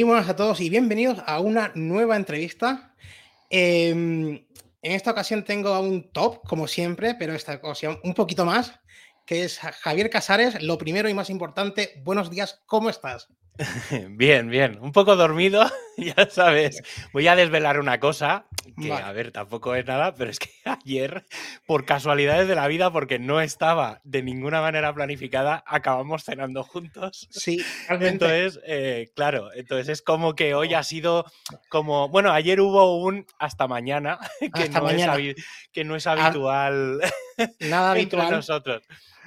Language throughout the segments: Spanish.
Muy buenas a todos y bienvenidos a una nueva entrevista. Em, en esta ocasión tengo a un top, como siempre, pero esta ocasión un poquito más, que es Javier Casares. Lo primero y más importante, buenos días, ¿cómo estás? Bien, bien. Un poco dormido, ya sabes. Voy a desvelar una cosa, que a ver, tampoco es nada, pero es que ayer, por casualidades de la vida, porque no estaba de ninguna manera planificada, acabamos cenando juntos. Sí, Entonces, eh, claro, entonces es como que hoy ha sido como, bueno, ayer hubo un hasta mañana, que, no, Es, que no es habitual. Nada habitual. entre nosotros.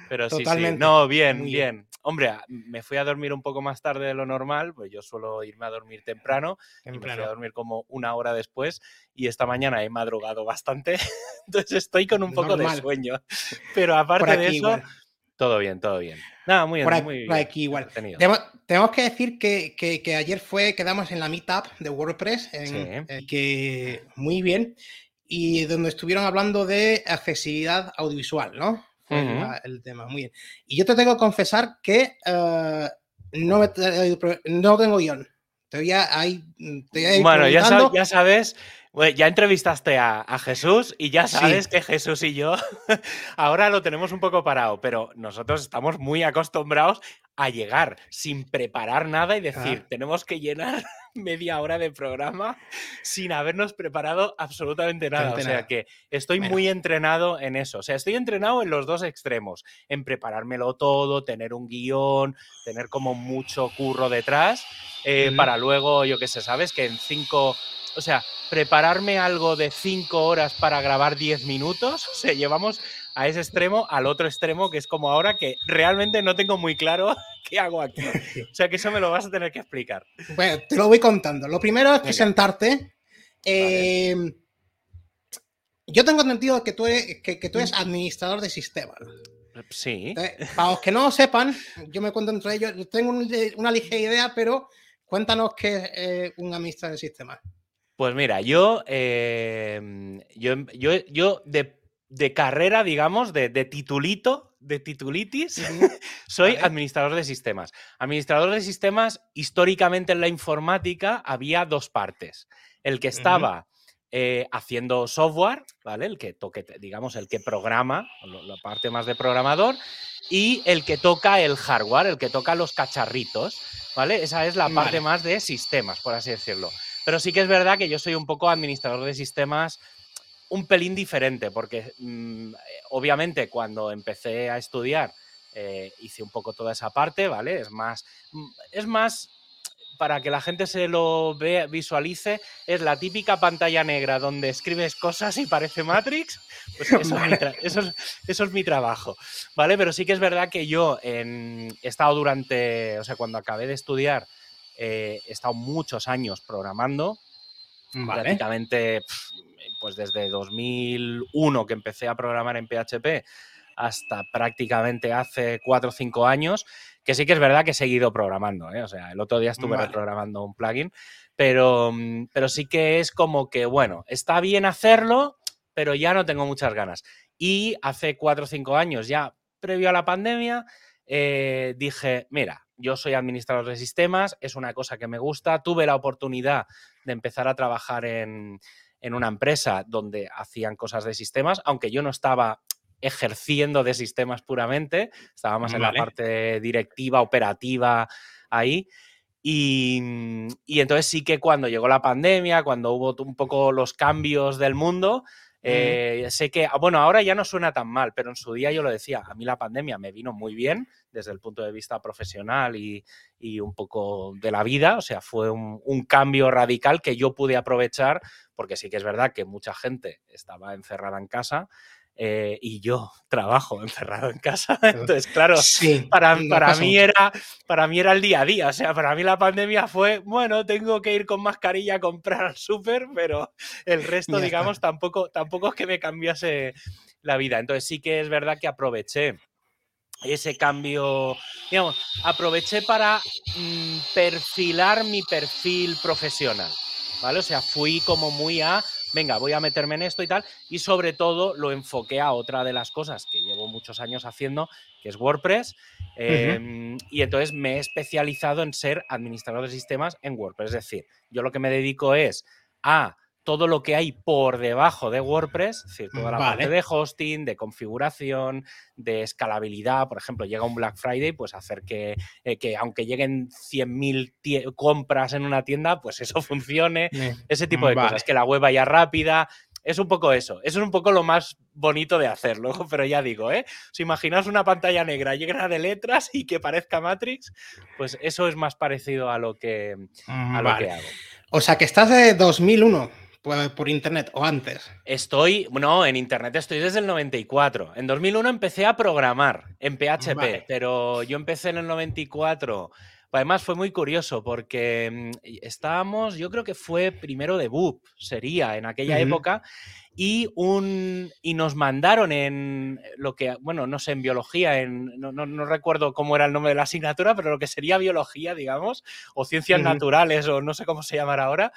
Pero sí, sí, no, bien, bien. Hombre, me fui a dormir un poco más tarde de lo normal, pues yo suelo irme a dormir temprano, y me fui a dormir como una hora después y esta mañana he madrugado bastante, entonces estoy con un poco de sueño. Pero aparte de eso, todo bien, todo bien. Nada, muy bien. muy aquí igual. Tenemos, que decir que, que, ayer fue, quedamos en la meetup de WordPress, en, que muy bien, y donde estuvieron hablando de accesibilidad audiovisual, ¿no? El tema, muy bien. Y yo te tengo que confesar que eh, no, no tengo guion. Todavía hay. bueno, ya, ya sabes, ya entrevistaste a, Jesús y ya sabes que Jesús y yo ahora lo tenemos un poco parado, pero nosotros estamos muy acostumbrados a llegar sin preparar nada y decir, tenemos que llenar media hora de programa sin habernos preparado absolutamente nada. O sea que estoy muy entrenado en eso. O sea, estoy entrenado en los dos extremos, en preparármelo todo, tener un guion, tener como mucho curro detrás, eh, para luego, yo qué sé, ¿sabes? Que en cinco, o sea, prepararme algo de cinco horas para grabar diez minutos, o sea, llevamos a ese extremo, al otro extremo, que es como ahora que realmente no tengo muy claro qué hago aquí. O sea que eso me lo vas a tener que explicar. Bueno, te lo voy contando. Lo primero es que sentarte. Em, yo tengo entendido que tú eres, que, tú eres administrador de sistemas. Sí. para los que no lo sepan, yo me cuento entre ellos, tengo una ligera idea, pero cuéntanos qué es eh, un administrador de sistemas. Pues mira, yo, em, yo, yo, yo de de carrera, digamos, de, titulito, de titulitis, soy administrador de sistemas. Administrador de sistemas, históricamente en la informática había dos partes. El que estaba eh, haciendo software, ¿vale? El que toque, digamos, el que programa, la parte más de programador, y el que toca el hardware, el que toca los cacharritos, ¿vale? Esa es la parte más de sistemas, por así decirlo. Pero sí que es verdad que yo soy un poco administrador de sistemas un pelín diferente, porque mm, obviamente cuando empecé a estudiar eh, hice un poco toda esa parte, ¿vale? Es más, mm, es más, para que la gente se lo vea, visualice, es la típica pantalla negra donde escribes cosas y parece Matrix. Pues eso, es mi trabajo, ¿vale? Pero sí que es verdad que yo he estado durante, o sea, cuando acabé de estudiar, eh, he estado muchos años programando, prácticamente pues desde 2001 que empecé a programar en PHP hasta prácticamente hace 4 o 5 años, que sí que es verdad que he seguido programando. ¿eh? O sea, el otro día estuve reprogramando un plugin, pero, mm, pero sí que es como que, bueno, está bien hacerlo, pero ya no tengo muchas ganas. Y hace 4 o 5 años, ya previo a la pandemia, eh, dije, mira, yo soy administrador de sistemas, es una cosa que me gusta, tuve la oportunidad de empezar a trabajar en, en una empresa donde hacían cosas de sistemas, aunque yo no estaba ejerciendo de sistemas puramente, estaba más en la parte directiva, operativa ahí. Y, entonces sí que cuando llegó la pandemia, cuando hubo un poco los cambios del mundo, eh, sé que, ah, bueno, ahora ya no suena tan mal, pero en su día yo lo decía, a mí la pandemia me vino muy bien desde el punto de vista profesional y, un poco de la vida, o sea, fue un, cambio radical que yo pude aprovechar, porque sí que es verdad que mucha gente estaba encerrada en casa eh, y yo trabajo encerrado en casa. Entonces, claro, para, para, mí era, para mí era el día a día. O sea, para mí la pandemia fue, bueno, tengo que ir con mascarilla a comprar al súper, pero el resto, digamos, tampoco, tampoco es que me cambiase la vida. Entonces sí que es verdad que aproveché ese cambio, digamos, aproveché para mm, perfilar mi perfil profesional. ¿Vale? O sea, fui como muy a venga, voy a meterme en esto y tal, y sobre todo lo enfoqué a otra de las cosas que llevo muchos años haciendo, que es WordPress, Em, y entonces me he especializado en ser administrador de sistemas en WordPress. Es decir, yo lo que me dedico es a todo lo que hay por debajo de WordPress, es decir, toda la parte de hosting, de configuración, de escalabilidad. Por ejemplo, llega un Black Friday, pues hacer que, eh, aunque lleguen 100.000 compras en una tienda, pues eso funcione. Ese tipo de cosas, que la web vaya rápida, es un poco eso. Eso es un poco lo más bonito de hacerlo, pero ya digo, ¿eh? Si imaginas una pantalla negra llena de letras y que parezca Matrix, pues eso es más parecido a lo que, a lo que hago. O sea, que estás de 2001 por internet o antes. Estoy, no, en internet estoy desde el 94. En 2001 empecé a programar en PHP, pero yo empecé en el 94 Además fue muy curioso porque mm, estábamos, yo creo que fue primero de BUP, sería en aquella época, y, un, y nos mandaron en lo que, bueno, no sé, en biología, en, no, recuerdo cómo era el nombre de la asignatura, pero lo que sería biología, digamos, o ciencias naturales, o no sé cómo se llamará ahora,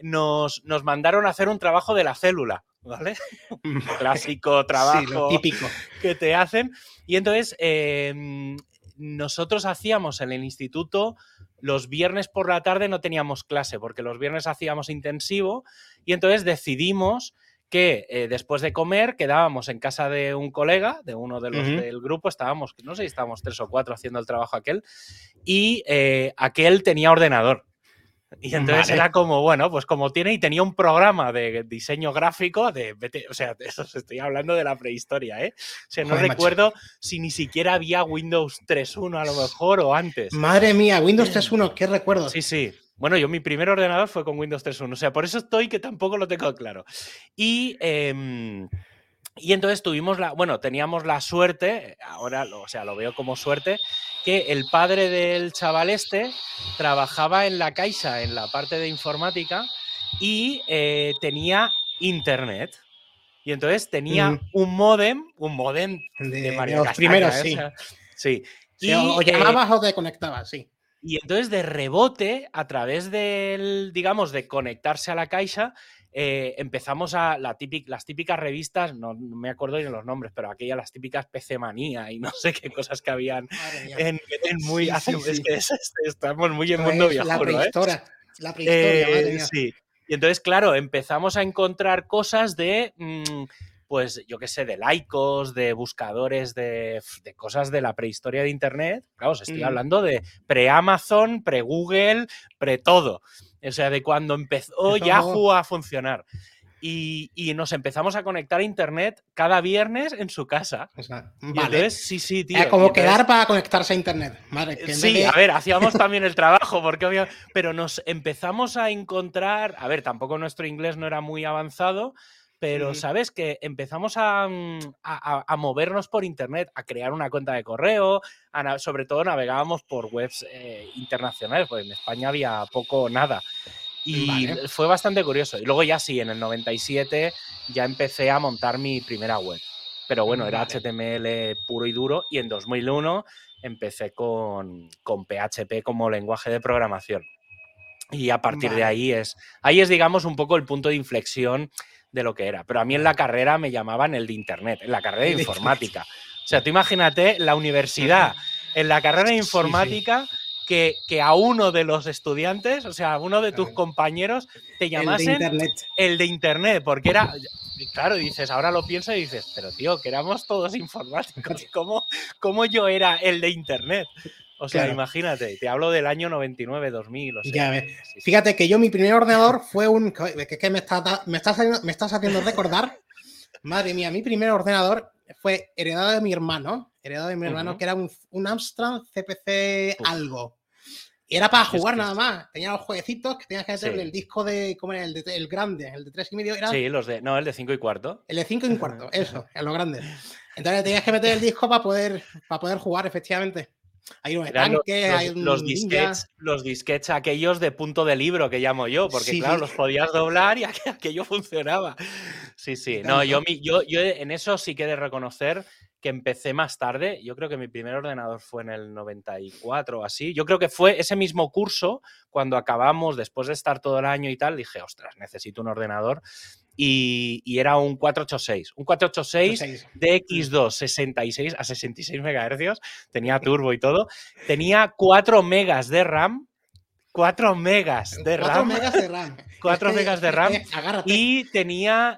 nos, nos mandaron a hacer un trabajo de la célula. ¿Vale? Clásico trabajo típico. que te hacen. Y entonces em, nosotros hacíamos en el instituto, los viernes por la tarde no teníamos clase, porque los viernes hacíamos intensivo y entonces decidimos que eh, después de comer quedábamos en casa de un colega, de uno de los del grupo, estábamos, no sé si estábamos tres o cuatro haciendo el trabajo aquel, y eh, aquel tenía ordenador. Y entonces era como, bueno, pues como tiene y tenía un programa de diseño gráfico de, o sea, eso estoy hablando de la prehistoria, ¿eh? O sea, no recuerdo si ni siquiera había Windows 3.1 a lo mejor o antes. Madre mía, Windows 3.1, qué recuerdo. Sí, sí. Bueno, yo mi primer ordenador fue con Windows 3.1, o sea, por eso estoy que tampoco lo tengo claro. Y... Em, y entonces tuvimos la, bueno, teníamos la suerte, ahora, o sea, lo veo como suerte, que el padre del chaval este trabajaba en la Caixa, en la parte de informática, y eh, tenía internet. Y entonces tenía mm. un modem, un modem de, María los primeros, sí. sí. Y, o, eh, llamabas o te conectabas, sí. Y entonces de rebote, a través del, digamos, de conectarse a la Caixa, eh, empezamos a la las típicas revistas, no, me acuerdo de los nombres, pero aquellas las típicas PC Manía y no sé qué cosas que habían en, muy... estamos muy en mundo viejo, La ¿eh? prehistoria, la prehistoria, Sí. Y entonces, claro, empezamos a encontrar cosas de... Mm, pues yo qué sé, de laicos, de buscadores, de, cosas de la prehistoria de Internet. Claro, os estoy mm. hablando de pre-Amazon, pre-Google, pre-todo. O sea, de cuando empezó Yahoo a funcionar. Y, nos empezamos a conectar a internet cada viernes en su casa. vale. sí, sí, tío. Era como quedar para conectarse a internet. sí, a ver, hacíamos también el trabajo, porque pero nos empezamos a encontrar. A ver, tampoco nuestro inglés no era muy avanzado, pero sabes que empezamos mm, a, movernos por internet, a crear una cuenta de correo, sobre todo navegábamos por webs eh, internacionales, porque en España había poco o nada. Y fue bastante curioso. Y luego ya sí, en el 97 ya empecé a montar mi primera web. Pero bueno, era HTML puro y duro y en 2001 empecé con, con PHP como lenguaje de programación. Y a partir de ahí es, ahí es, digamos, un poco el punto de inflexión de lo que era. Pero a mí en la carrera me llamaban el de Internet, en la carrera de informática. O sea, tú imagínate la universidad, en la carrera de informática, que, que, a uno de los estudiantes, o sea, a uno de tus compañeros, te llamasen el de Internet, el de internet porque era... Claro, dices, ahora lo pienso y dices, pero tío, que éramos todos informáticos, ¿cómo, cómo yo era el de Internet? O sea, imagínate, te hablo del año 99, 2000. O sea, Fíjate que yo mi primer ordenador fue un... ¿Qué me estás, me, estás, me estás haciendo recordar? Madre mía, mi primer ordenador fue heredado de mi hermano, heredado de mi hermano, que era un, un Amstrad CPC algo. Y era para jugar nada más. Tenía los jueguecitos que tenías que meterle el disco de. ¿Cómo era? El, de, el grande, el de 3 y medio. Era... Sí, los de. No, el de 5 y cuarto. El de 5 y cuarto, eso, en lo grande. Entonces tenías que meter el disco para poder, para poder jugar, efectivamente. Hay un estanque, los, hay un los disquets, los disquets aquellos de punto de libro que llamo yo, porque claro, los podías doblar y aquello funcionaba. Sí, sí. No, yo, yo, yo en eso sí que de reconocer que empecé más tarde. Yo creo que mi primer ordenador fue en el 94 o así. Yo creo que fue ese mismo curso cuando acabamos, después de estar todo el año y tal, dije, ostras, necesito un ordenador. Y, era un 486. Un 486 de X2 66 a 66 MHz, tenía turbo y todo. Tenía 4 megas de RAM. 4 megas de RAM. 4 megas de RAM. 4 megas de RAM. Y tenía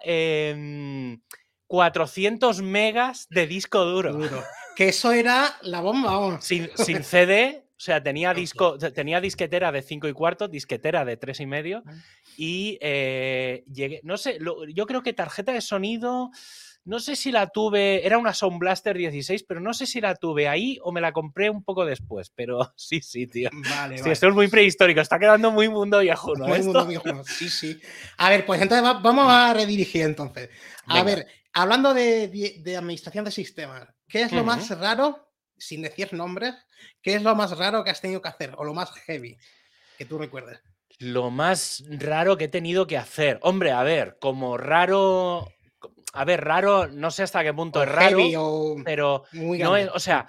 400 em, megas de disco duro. Que eso era la bomba. Sin, sin CD, o sea, tenía, disco, tenía disquetera de 5 y cuarto, disquetera de 3 y medio. Y eh, llegué, no sé, yo creo que tarjeta de sonido, no sé si la tuve, era una Sound Blaster 16, pero no sé si la tuve ahí o me la compré un poco después. Pero sí, sí, tío. Vale, sí, Esto es muy prehistórico, está quedando muy mundo viejo, ¿no? Muy mundo viejo, sí, sí. A ver, pues entonces vamos a redirigir entonces. A ver, hablando de, de, administración de sistemas, ¿qué es lo más raro sin decir nombres, ¿qué es lo más raro que has tenido que hacer o lo más heavy que tú recuerdes? Lo más raro que he tenido que hacer. Hombre, a ver, como raro. A ver, raro, no sé hasta qué punto es raro, pero no es, o sea,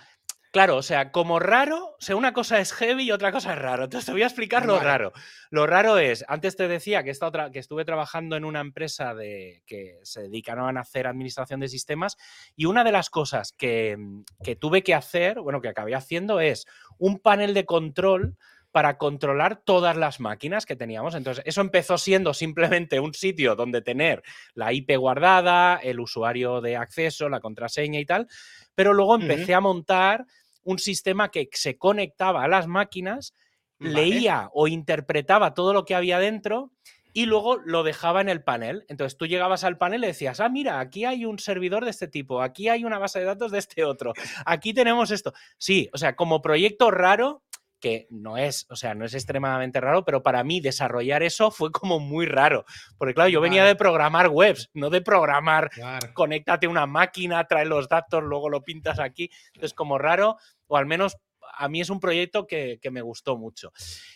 Claro, o sea, como raro, o sea, una cosa es heavy y otra cosa es raro. Entonces te voy a explicar lo raro. Lo raro es, antes te decía que, esta otra, que estuve trabajando en una empresa de, que se dedicaron a hacer administración de sistemas y una de las cosas que, que tuve que hacer, bueno, que acabé haciendo es un panel de control para controlar todas las máquinas que teníamos. Entonces, eso empezó siendo simplemente un sitio donde tener la IP guardada, el usuario de acceso, la contraseña y tal, pero luego empecé a montar un sistema que se conectaba a las máquinas, leía o interpretaba todo lo que había dentro y luego lo dejaba en el panel. Entonces tú llegabas al panel y decías, ah, mira, aquí hay un servidor de este tipo, aquí hay una base de datos de este otro, aquí tenemos esto. Sí, o sea, como proyecto raro, que no es, o sea, no es extremadamente raro, pero para mí desarrollar eso fue como muy raro. Porque claro, yo venía de programar webs, no de programar, conéctate a una máquina, trae los datos, luego lo pintas aquí. Entonces, como raro, o al menos a mí es un proyecto que, me gustó mucho.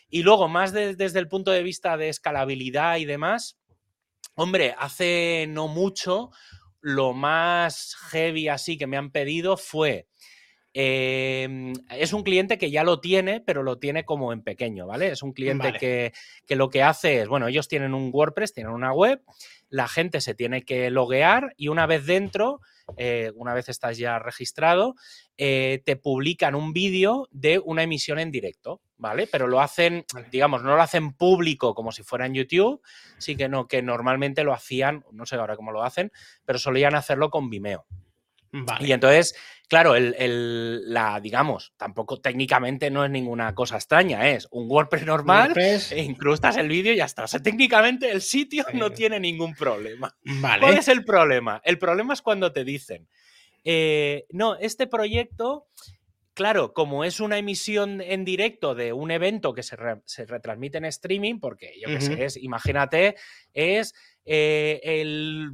Y luego, más desde el punto de vista de escalabilidad y demás, hombre, hace no mucho, lo más heavy así que me han pedido fue Em, es un cliente que ya lo tiene, pero lo tiene como en pequeño, ¿vale? Es un cliente que, lo que hace es, bueno, ellos tienen un WordPress, tienen una web, la gente se tiene que loguear y una vez dentro, eh, una vez estás ya registrado, eh, te publican un vídeo de una emisión en directo, ¿vale? Pero lo hacen, digamos, no lo hacen público como si fuera en YouTube, sí que no, que normalmente lo hacían, no sé ahora cómo lo hacen, pero solían hacerlo con Vimeo. Y entonces, claro, el, la, digamos, tampoco técnicamente no es ninguna cosa extraña, es un WordPress normal, e incrustas el vídeo y ya está. O sea, técnicamente el sitio no tiene ningún problema. ¿Cuál es el problema? El problema es cuando te dicen, eh, no, este proyecto, claro, como es una emisión en directo de un evento que se, retransmite en streaming, porque yo qué sé, es, imagínate, es eh, el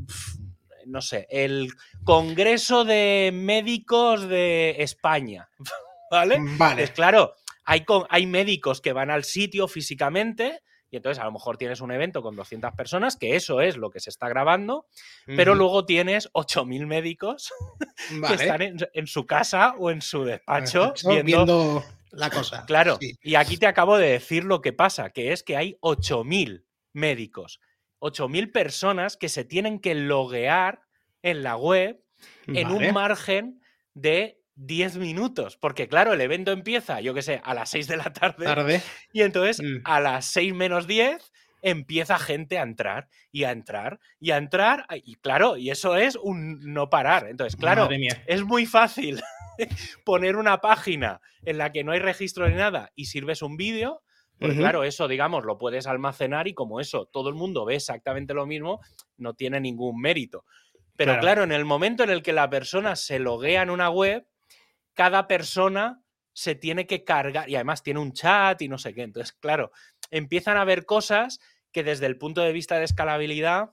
no sé, el Congreso de Médicos de España, ¿vale? Vale. Claro, hay, hay médicos que van al sitio físicamente y entonces a lo mejor tienes un evento con 200 personas, que eso es lo que se está grabando, pero luego tienes 8.000 médicos que están en, su casa o en su despacho viendo, la cosa. Claro, y aquí te acabo de decir lo que pasa, que es que hay 8.000 médicos 8.000 personas que se tienen que loguear en la web en un margen de 10 minutos. Porque claro, el evento empieza, yo qué sé, a las 6 de la tarde. Y entonces mm. a las 6 menos 10 empieza gente a entrar y a entrar y a entrar. Y claro, y eso es un no parar. Entonces, claro, es muy fácil poner una página en la que no hay registro ni nada y sirves un vídeo porque claro, eso, digamos, lo puedes almacenar y como eso todo el mundo ve exactamente lo mismo, no tiene ningún mérito. Pero claro. en el momento en el que la persona se loguea en una web, cada persona se tiene que cargar y además tiene un chat y no sé qué. Entonces, claro, empiezan a haber cosas que desde el punto de vista de escalabilidad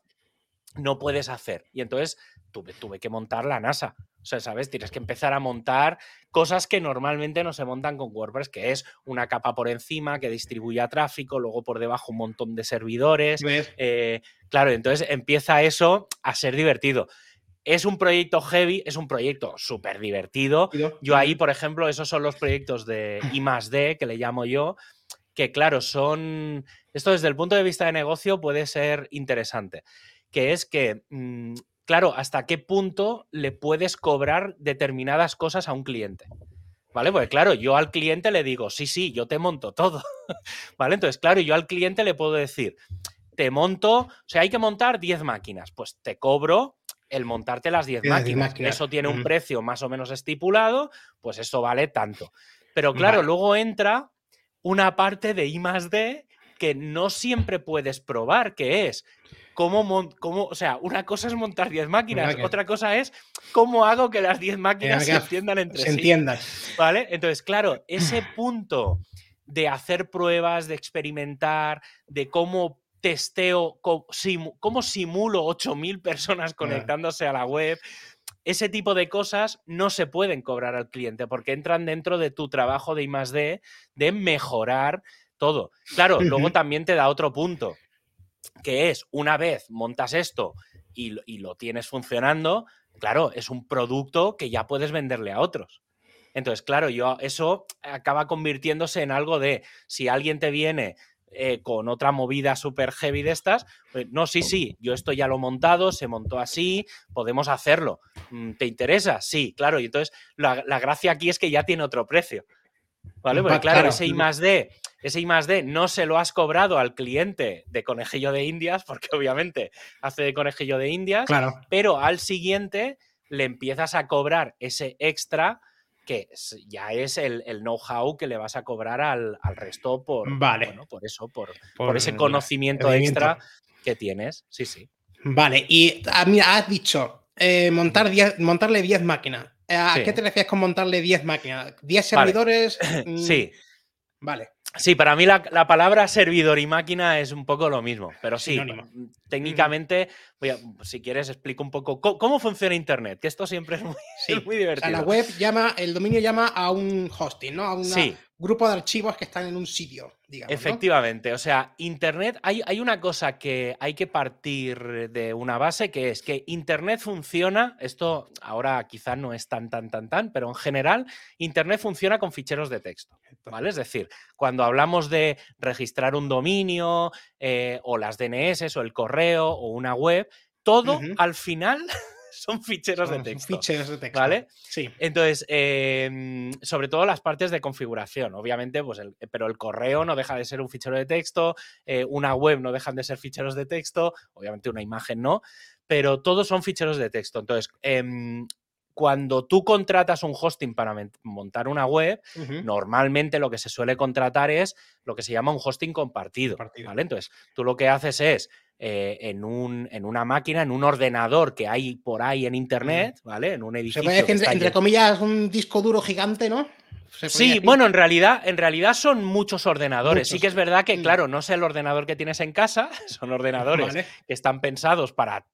no puedes hacer. Y entonces tuve, tuve que montar la NASA. O sea, ¿sabes? Tienes que empezar a montar cosas que normalmente no se montan con WordPress, que es una capa por encima que distribuya tráfico, luego por debajo un montón de servidores. Eh, claro, entonces empieza eso a ser divertido. Es un proyecto heavy, es un proyecto súper divertido. Yo ahí, por ejemplo, esos son los proyectos de I D, que le llamo yo, que claro, son... Esto desde el punto de vista de negocio puede ser interesante. que es que, mm, claro, hasta qué punto le puedes cobrar determinadas cosas a un cliente. ¿Vale? Pues claro, yo al cliente le digo, sí, sí, yo te monto todo. ¿Vale? Entonces, claro, yo al cliente le puedo decir, te monto, o sea, hay que montar 10 máquinas, pues te cobro el montarte las 10 máquinas. Eso tiene un precio más o menos estipulado, pues eso vale tanto. Pero claro, luego entra una parte de I más D que no siempre puedes probar, que es cómo, cómo o sea, una cosa es montar 10 máquinas, otra cosa es cómo hago que las 10 máquinas se entiendan entre se sí. Entiendan. ¿Vale? Entonces, claro, ese punto de hacer pruebas, de experimentar, de cómo testeo, cómo simulo 8.000 personas conectándose a la web, ese tipo de cosas no se pueden cobrar al cliente porque entran dentro de tu trabajo de I de mejorar todo. Claro, luego también te da otro punto, que es una vez montas esto y, y, lo tienes funcionando, claro, es un producto que ya puedes venderle a otros. Entonces, claro, yo eso acaba convirtiéndose en algo de si alguien te viene eh, con otra movida super heavy de estas, pues, no, sí, sí, yo esto ya lo he montado, se montó así, podemos hacerlo. Mm, ¿Te interesa? Sí, claro. Y entonces la, gracia aquí es que ya tiene otro precio. ¿Vale? Porque claro, ese I más D, ese I más D no se lo has cobrado al cliente de conejillo de indias, porque obviamente hace de conejillo de indias, claro. pero al siguiente le empiezas a cobrar ese extra que ya es el, know-how que le vas a cobrar al, resto por, vale. por eso, por, por, ese conocimiento extra que tienes. Sí, sí. Vale, y ah, has dicho eh, montar montarle 10 máquinas. Eh, ¿A qué te refieres con montarle 10 máquinas? ¿10 servidores? sí. Mm, vale. Sí, para mí la, palabra servidor y máquina es un poco lo mismo, pero sí, técnicamente, si quieres explico un poco cómo, funciona Internet, que esto siempre es muy, muy divertido. la web llama, el dominio llama a un hosting, ¿no? A un grupo de archivos que están en un sitio, digamos. Efectivamente, o sea, Internet, hay, hay una cosa que hay que partir de una base que es que Internet funciona, esto ahora quizá no es tan, tan, tan, tan, pero en general, Internet funciona con ficheros de texto, ¿vale? Es decir, cuando hablamos de registrar un dominio eh, o las DNS o el correo o una web, todo al final son ficheros de texto. Ficheros de texto. ¿Vale? Sí. Entonces, em, sobre todo las partes de configuración, obviamente, pues el, pero el correo no deja de ser un fichero de texto, eh, una web no dejan de ser ficheros de texto, obviamente una imagen no, pero todos son ficheros de texto. Entonces, em, cuando tú contratas un hosting para montar una web, normalmente lo que se suele contratar es lo que se llama un hosting compartido, ¿vale? Entonces, tú lo que haces es eh, en, un, en una máquina, en un ordenador que hay por ahí en internet, ¿vale? En un edificio. Se puede decir, entre, comillas, un disco duro gigante, ¿no? Sí, bueno, en realidad, en realidad son muchos ordenadores. Sí que es verdad que, mm. claro, no es el ordenador que tienes en casa, son ordenadores que están pensados para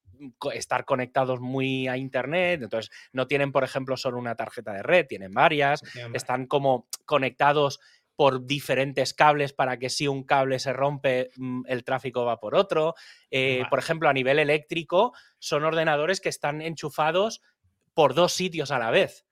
estar conectados muy a internet, entonces no tienen, por ejemplo, solo una tarjeta de red, tienen varias, están como conectados por diferentes cables para que si un cable se rompe, mm, el tráfico va por otro. Eh, por ejemplo, a nivel eléctrico, son ordenadores que están enchufados por dos sitios a la vez,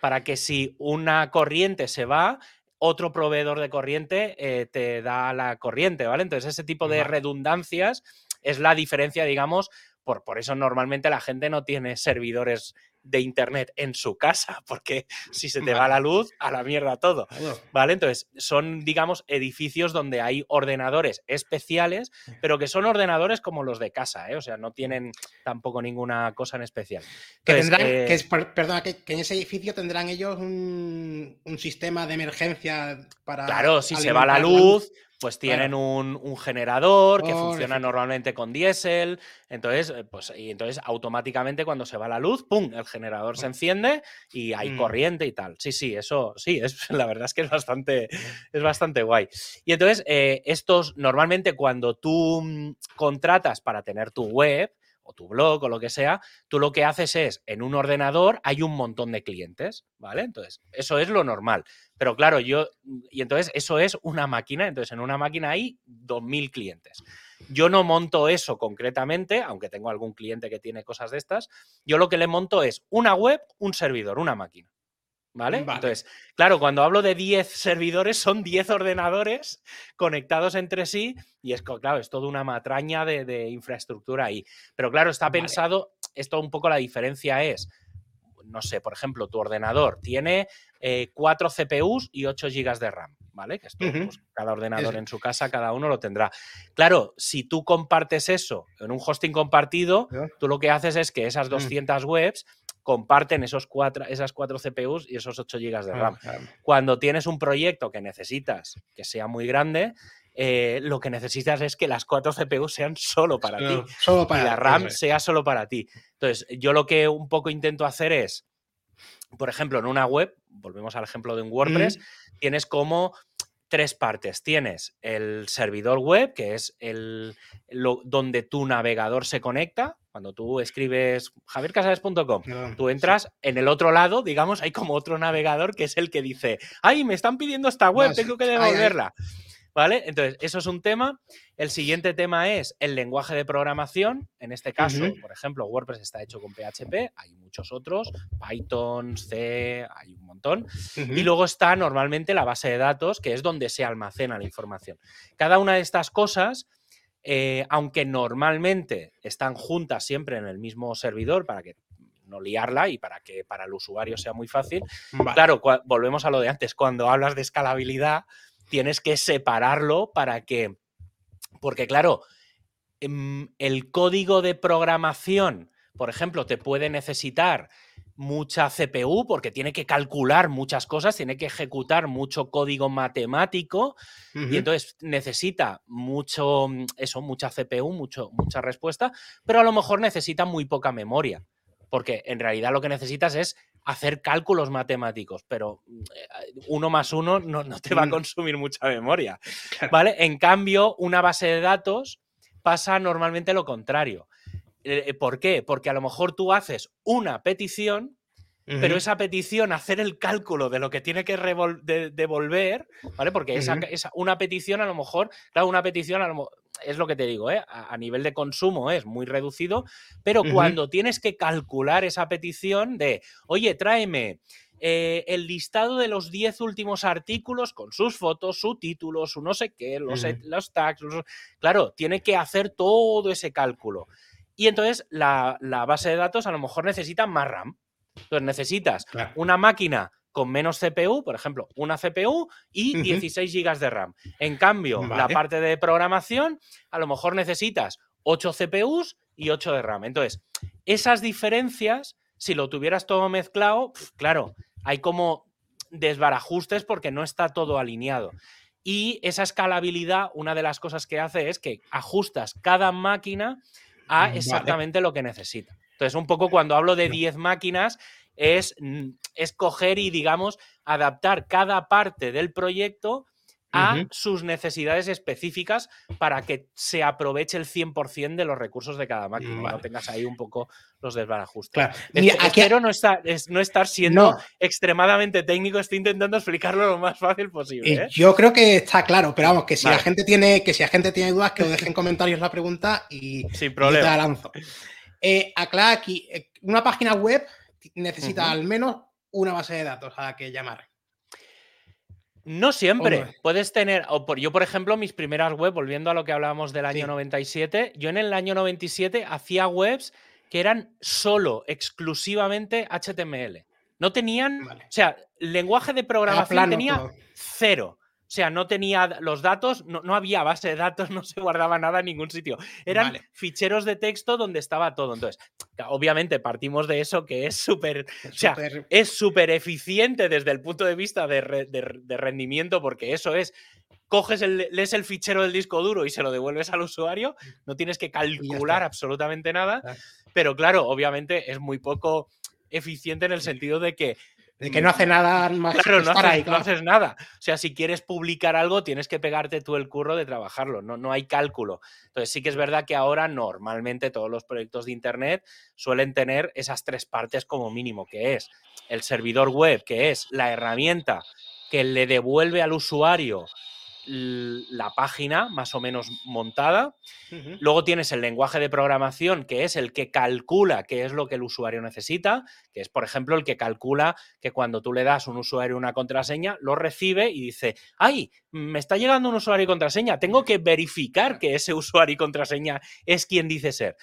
para que si una corriente se va, otro proveedor de corriente eh, te da la corriente, ¿vale? Entonces, ese tipo de redundancias es la diferencia, digamos, por, por eso normalmente la gente no tiene servidores de internet en su casa, porque si se te va la luz, a la mierda todo. ¿Vale? Entonces, son, digamos, edificios donde hay ordenadores especiales, pero que son ordenadores como los de casa, ¿eh? O sea, no tienen tampoco ninguna cosa en especial. que tendrán, que eh es, perdona, que, en ese edificio tendrán ellos un, un sistema de emergencia para. Claro, si se va la luz, pues tienen un, generador que oh, funciona normalmente con diésel. Entonces, eh, pues, y entonces automáticamente cuando se va la luz, ¡pum! El generador se enciende y hay mm. corriente y tal. Sí, sí, eso sí, es, la verdad es que es bastante, es bastante guay. Y entonces, eh, estos normalmente cuando tú mm, contratas para tener tu web, o tu blog o lo que sea, tú lo que haces es, en un ordenador hay un montón de clientes, ¿vale? Entonces, eso es lo normal. Pero claro, yo, y entonces eso es una máquina, entonces en una máquina hay 2.000 clientes. Yo no monto eso concretamente, aunque tengo algún cliente que tiene cosas de estas, yo lo que le monto es una web, un servidor, una máquina. ¿Vale? Entonces, claro, cuando hablo de 10 servidores, son 10 ordenadores conectados entre sí y es, claro, es toda una matraña de, infraestructura ahí. Pero claro, está pensado, esto un poco la diferencia es, no sé, por ejemplo, tu ordenador tiene 4 eh, CPUs y 8 GB de RAM, ¿vale? Que esto, pues, cada ordenador en su casa, cada uno lo tendrá. Claro, si tú compartes eso en un hosting compartido, tú lo que haces es que esas 200 mm. webs comparten esos cuatro, esas cuatro CPUs y esos 8 GB de ah, RAM. Cuando tienes un proyecto que necesitas que sea muy grande, eh, lo que necesitas es que las cuatro CPUs sean solo para ti. Solo para y la RAM sea solo para ti. Entonces, yo lo que un poco intento hacer es, por ejemplo, en una web, volvemos al ejemplo de un WordPress, tienes como tres partes. Tienes el servidor web, que es el, donde tu navegador se conecta, cuando tú escribes javiercasares.com, tú entras en el otro lado, digamos, hay como otro navegador que es el que dice, ay, me están pidiendo esta web, tengo que devolverla. ¿Vale? Entonces, eso es un tema. El siguiente tema es el lenguaje de programación. En este caso, por ejemplo, WordPress está hecho con PHP, hay muchos otros, Python, C, hay un montón. Y luego está normalmente la base de datos, que es donde se almacena la información. Cada una de estas cosas eh, aunque normalmente están juntas siempre en el mismo servidor para que no liarla y para que para el usuario sea muy fácil. Claro, volvemos a lo de antes, cuando hablas de escalabilidad, tienes que separarlo para que, porque claro, em, el código de programación, por ejemplo, te puede necesitar mucha CPU porque tiene que calcular muchas cosas, tiene que ejecutar mucho código matemático y entonces necesita mucho, mm, eso, mucha CPU, mucho, mucha respuesta, pero a lo mejor necesita muy poca memoria, porque en realidad lo que necesitas es hacer cálculos matemáticos, pero mm, eh, uno más uno no, te va a consumir mucha memoria, ¿vale? En cambio, una base de datos pasa normalmente lo contrario ¿Por qué? Porque a lo mejor tú haces una petición, pero esa petición, hacer el cálculo de lo que tiene que devolver, ¿vale? Porque esa, una petición a lo mejor, claro, una petición a lo, es lo que te digo, ¿eh? a, nivel de consumo es muy reducido, pero cuando tienes que calcular esa petición de, oye, tráeme eh, el listado de los 10 últimos artículos con sus fotos, su título, su no sé qué, los, los tags, claro, tiene que hacer todo ese cálculo. Y entonces la, base de datos a lo mejor necesita más RAM. Entonces necesitas una máquina con menos CPU, por ejemplo, una CPU y 16 GB de RAM. En cambio, la parte de programación, a lo mejor necesitas 8 CPUs y 8 de RAM. Entonces, esas diferencias, si lo tuvieras todo mezclado, claro, hay como desbarajustes porque no está todo alineado. Y esa escalabilidad, una de las cosas que hace es que ajustas cada máquina a exactamente lo que necesita. Entonces, un poco cuando hablo de 10 máquinas, es, escoger y, digamos, adaptar cada parte del proyecto a sus necesidades específicas para que se aproveche el 100% de los recursos de cada máquina. No tengas ahí un poco los desbarajustes. Claro. no, estar, no estar siendo extremadamente técnico, estoy intentando explicarlo lo más fácil posible. ¿eh? Yo creo que está claro, pero vamos, que si la gente tiene, que si la gente tiene dudas, que os dejen en comentarios la pregunta y, Sin problema. te la lanzo. Eh, aclara aquí, eh, una página web necesita al menos una base de datos a la que llamar. No siempre. Puedes tener, yo por ejemplo, mis primeras webs, volviendo a lo que hablábamos del año 97, yo en el año 97 hacía webs que eran solo, exclusivamente HTML. No tenían, o sea, lenguaje de programación tenía cero. O sea, no tenía los datos, no, había base de datos, no se guardaba nada en ningún sitio. Eran ficheros de texto donde estaba todo. Entonces, obviamente partimos de eso que es súper, o sea, es súper eficiente desde el punto de vista de, rendimiento, porque eso es coges el, lees el fichero del disco duro y se lo devuelves al usuario, no tienes que calcular absolutamente nada, pero claro, obviamente es muy poco eficiente en el sentido de que de que no hace nada más. Claro, no haces, no haces, nada. O sea, si quieres publicar algo, tienes que pegarte tú el curro de trabajarlo. No, no hay cálculo. Entonces, sí que es verdad que ahora normalmente todos los proyectos de Internet suelen tener esas tres partes como mínimo, que es el servidor web, que es la herramienta que le devuelve al usuario la página más o menos montada. Luego tienes el lenguaje de programación, que es el que calcula qué es lo que el usuario necesita, que es, por ejemplo, el que calcula que cuando tú le das a un usuario una contraseña, lo recibe y dice, ay, me está llegando un usuario y contraseña, tengo que verificar que ese usuario y contraseña es quien dice ser.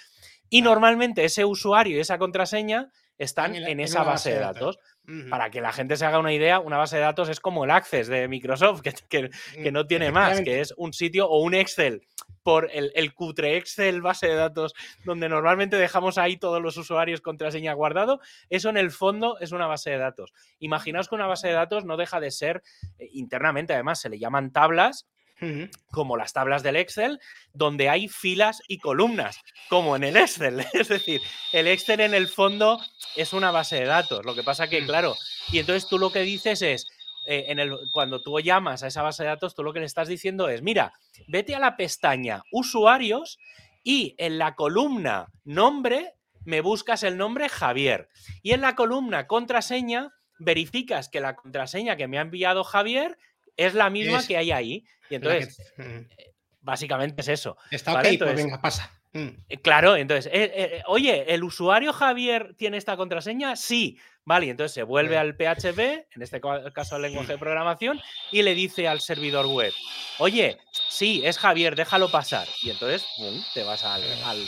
Y normalmente ese usuario y esa contraseña están en, esa base, de datos. Para que la gente se haga una idea, una base de datos es como el Access de Microsoft, que, mm, no tiene más, que es un sitio o un Excel. Por el, el, cutre Excel base de datos donde normalmente dejamos ahí todos los usuarios contraseña guardado, eso en el fondo es una base de datos. Imaginaos que una base de datos no deja de ser eh, internamente, además se le llaman tablas como las tablas del Excel, donde hay filas y columnas, como en el Excel. Es decir, el Excel en el fondo es una base de datos. Lo que pasa que, mm. claro, y entonces tú lo que dices es, eh, en el, cuando tú llamas a esa base de datos, tú lo que le estás diciendo es, mira, vete a la pestaña usuarios y en la columna nombre me buscas el nombre Javier. Y en la columna contraseña verificas que la contraseña que me ha enviado Javier es la misma que hay ahí. Y entonces, eh, básicamente es eso. Está ok, pues venga, pasa. Mm. Eh, claro, entonces, eh, oye, ¿el usuario Javier tiene esta contraseña? Sí. Vale, entonces se vuelve al PHP, en este caso al lenguaje de programación, y le dice al servidor web, oye, sí, es Javier, déjalo pasar. Y entonces te vas al,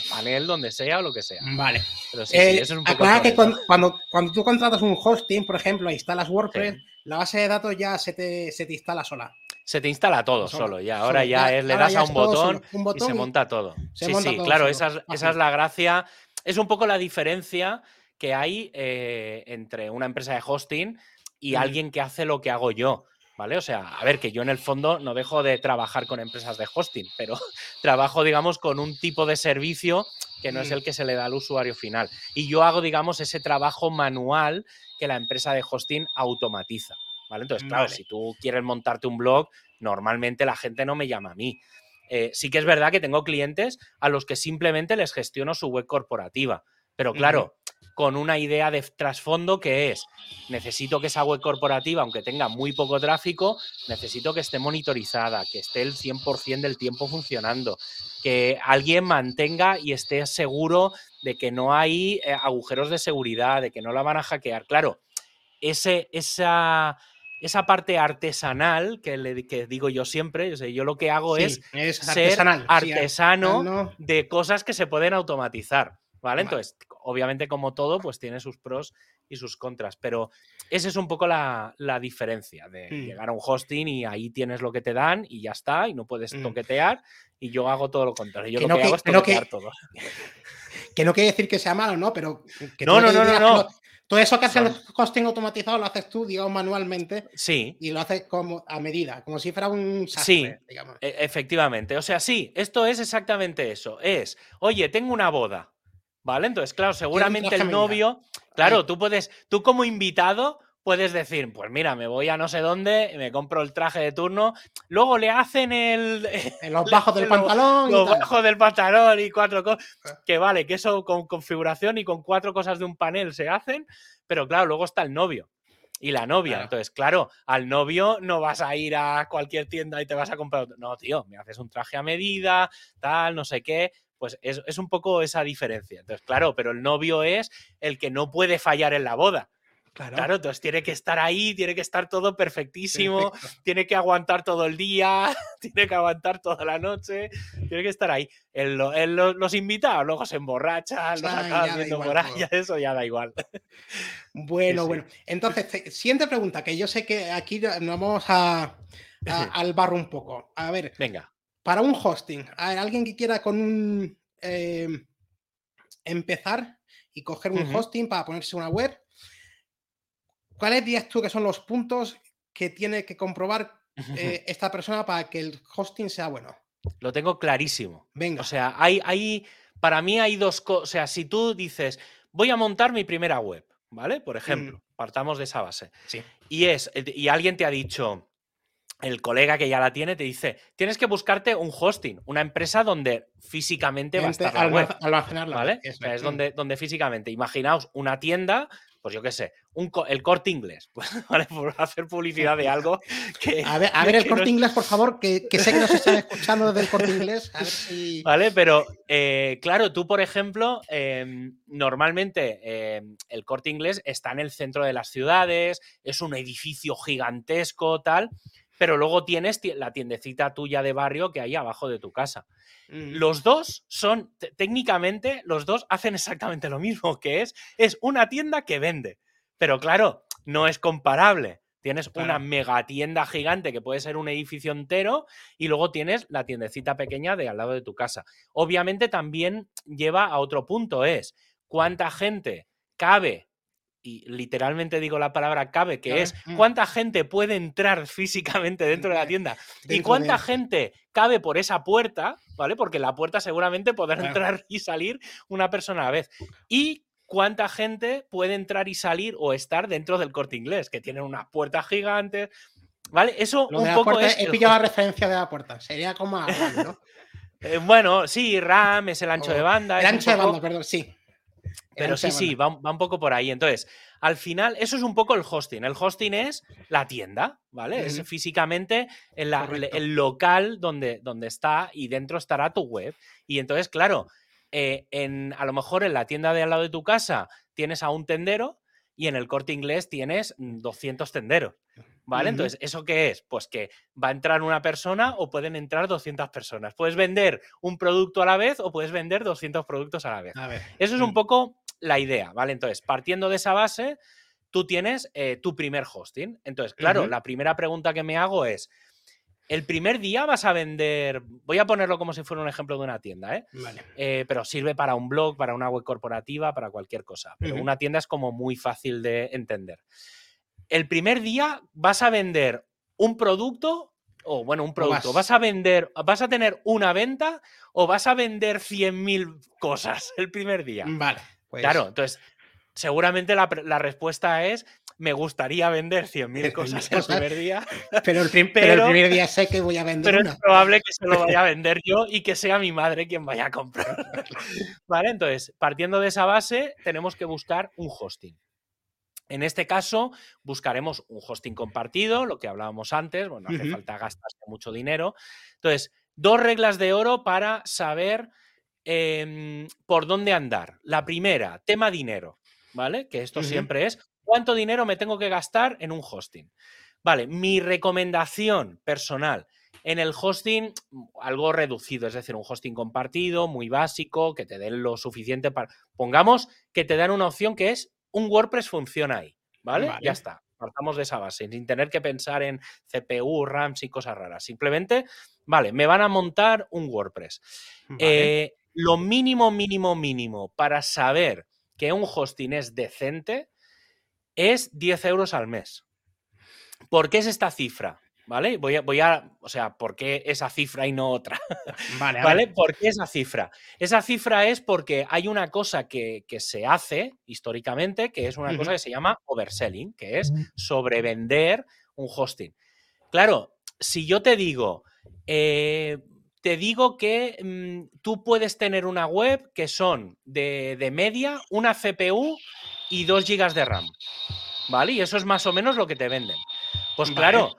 panel donde sea o lo que sea. Vale. Pero sí, eso es un poco que cuando, cuando, tú contratas un hosting, por ejemplo, instalas WordPress, la base de datos ya se te, se te instala sola se te instala todo solo, y ahora ya, le das a un botón, y se monta todo. sí, sí, claro, esa es, la gracia. Es un poco la diferencia que hay eh, entre una empresa de hosting y alguien que hace lo que hago yo. ¿Vale? O sea, a ver, que yo en el fondo no dejo de trabajar con empresas de hosting, pero trabajo, digamos, con un tipo de servicio que no es el que se le da al usuario final. Y yo hago, digamos, ese trabajo manual que la empresa de hosting automatiza. Entonces, claro, si tú quieres montarte un blog, normalmente la gente no me llama a mí. Eh, sí que es verdad que tengo clientes a los que simplemente les gestiono su web corporativa, pero claro, con una idea de trasfondo que es, necesito que esa web corporativa, aunque tenga muy poco tráfico, necesito que esté monitorizada, que esté el 100% del tiempo funcionando, que alguien mantenga y esté seguro de que no hay eh, agujeros de seguridad, de que no la van a hackear. Claro, ese, esa esa parte artesanal que, le, digo yo siempre, yo lo que hago es, ser artesano de cosas que se pueden automatizar. ¿vale? Entonces, obviamente, como todo, pues tiene sus pros y sus contras. Pero esa es un poco la, diferencia de mm. llegar a un hosting y ahí tienes lo que te dan y ya está, y no puedes mm. toquetear. Y yo hago todo lo contrario. Yo lo que, hago es toquetear todo. Que no quiere decir que sea malo, ¿no? Pero que no, no, no, no, no. Todo eso que hace el hosting automatizado lo haces tú, digamos, manualmente. Sí. Y lo haces como a medida, como si fuera un sí, e, efectivamente. O sea, sí, esto es exactamente eso. Es, oye, tengo una boda. ¿Vale? Entonces, claro, seguramente el novio. Claro, tú puedes, tú como invitado, puedes decir, pues mira, me voy a no sé dónde, me compro el traje de turno, luego le hacen el... En los bajos del pantalón. Los bajos del pantalón y cuatro cosas. Ah. Que vale, que eso con configuración y con cuatro cosas de un panel se hacen, pero claro, luego está el novio y la novia. Entonces, claro, al novio no vas a ir a cualquier tienda y te vas a comprar. No, tío, me haces un traje a medida, tal, no sé qué. Pues es, es un poco esa diferencia. Entonces, claro, pero el novio es el que no puede fallar en la boda. Claro. entonces tiene que estar ahí, tiene que estar todo perfectísimo, tiene que aguantar todo el día, tiene que aguantar toda la noche, tiene que estar ahí. Él, los invita, luego se emborracha, los acaba viendo por ahí, eso ya da igual. Bueno, bueno. Entonces, siguiente pregunta, que yo sé que aquí nos vamos a, al barro un poco. A ver, venga. Para un hosting, alguien que quiera con un em, empezar y coger un hosting para ponerse una web, ¿Cuáles dirías tú que son los puntos que tiene que comprobar eh, esta persona para que el hosting sea bueno? Lo tengo clarísimo. Venga. O sea, hay, hay para mí hay dos cosas. O sea, si tú dices, voy a montar mi primera web, ¿vale? Por ejemplo, partamos de esa base. Sí. Y es, y alguien te ha dicho, el colega que ya la tiene te dice, tienes que buscarte un hosting, una empresa donde físicamente va a estar la web, almacenarla. ¿vale? es donde, donde físicamente. Imaginaos una tienda pues yo qué sé, un, el corte inglés, pues, ¿vale? Por hacer publicidad de algo que... A ver, a ver el corte inglés, por favor, que, sé que nos están escuchando desde el corte inglés. Vale, pero eh, claro, tú, por ejemplo, em, normalmente em, el corte inglés está en el centro de las ciudades, es un edificio gigantesco, tal, pero luego tienes la tiendecita tuya de barrio que hay abajo de tu casa. Los dos son, técnicamente, los dos hacen exactamente lo mismo, que es, es una tienda que vende. Pero claro, no es comparable. Tienes una mega tienda gigante que puede ser un edificio entero y luego tienes la tiendecita pequeña de al lado de tu casa. Obviamente también lleva a otro punto, es cuánta gente cabe y literalmente digo la palabra cabe, que es mm. cuánta gente puede entrar físicamente dentro de la tienda y cuánta gente cabe por esa puerta, ¿vale? Porque la puerta seguramente podrá entrar y salir una persona a la vez. Y cuánta gente puede entrar y salir o estar dentro del corte inglés, que tienen una puerta gigante, ¿vale? Eso un poco es. He pillado la referencia de la puerta, sería como ¿no? Eh, bueno, sí, RAM es el ancho de banda. El ancho de banda, perdón, sí. Pero sí, sí, va, un poco por ahí. Entonces, al final, eso es un poco el hosting. El hosting es la tienda, ¿vale? Es físicamente el, local donde, donde está y dentro estará tu web. Y entonces, claro, eh, en, a lo mejor en la tienda de al lado de tu casa tienes a un tendero y en el corte inglés tienes 200 tenderos. ¿Vale? Entonces, ¿eso qué es? Pues que va a entrar una persona o pueden entrar 200 personas. Puedes vender un producto a la vez o puedes vender 200 productos a la vez. Eso es un mm. poco la idea, ¿vale? Entonces, partiendo de esa base, tú tienes eh, tu primer hosting. Entonces, claro, la primera pregunta que me hago es, el primer día vas a vender, voy a ponerlo como si fuera un ejemplo de una tienda, ¿eh? eh pero sirve para un blog, para una web corporativa, para cualquier cosa. Pero una tienda es como muy fácil de entender el primer día vas a vender un producto, o bueno, un producto, vas a vender, vas a tener una venta o vas a vender 100.000 cosas el primer día. Vale. Pues... Claro, entonces, seguramente la, respuesta es, me gustaría vender 100.000 cosas el primer día. Pero el, primer día sé que voy a vender. Pero es probable que se lo vaya a vender yo y que sea mi madre quien vaya a comprar. vale, entonces, partiendo de esa base, tenemos que buscar un hosting. En este caso, buscaremos un hosting compartido, lo que hablábamos antes, bueno, no hace falta gastarse mucho dinero. Entonces, dos reglas de oro para saber em, por dónde andar. La primera, tema dinero, ¿vale? Que esto siempre es, ¿cuánto dinero me tengo que gastar en un hosting? Vale, mi recomendación personal en el hosting, algo reducido, es decir, un hosting compartido, muy básico, que te den lo suficiente para... Pongamos que te dan una opción que es un WordPress funciona ahí, ¿vale? Ya está. Partamos de esa base, sin tener que pensar en CPU, RAMs y cosas raras. Simplemente, vale, me van a montar un WordPress. Eh, lo mínimo, mínimo, mínimo para saber que un hosting es decente es 10 euros al mes. ¿Por qué es esta cifra? ¿Vale? Voy a, voy a, o sea, ¿por qué esa cifra y no otra? Vale, ¿Vale? ¿Por qué esa cifra? Esa cifra es porque hay una cosa que, se hace históricamente, que es una cosa que se llama overselling, que es sobrevender un hosting. Claro, si yo te digo, eh, te digo que mm, tú puedes tener una web que son de, media, una CPU y 2 GB de RAM. ¿Vale? Y eso es más o menos lo que te venden. Pues claro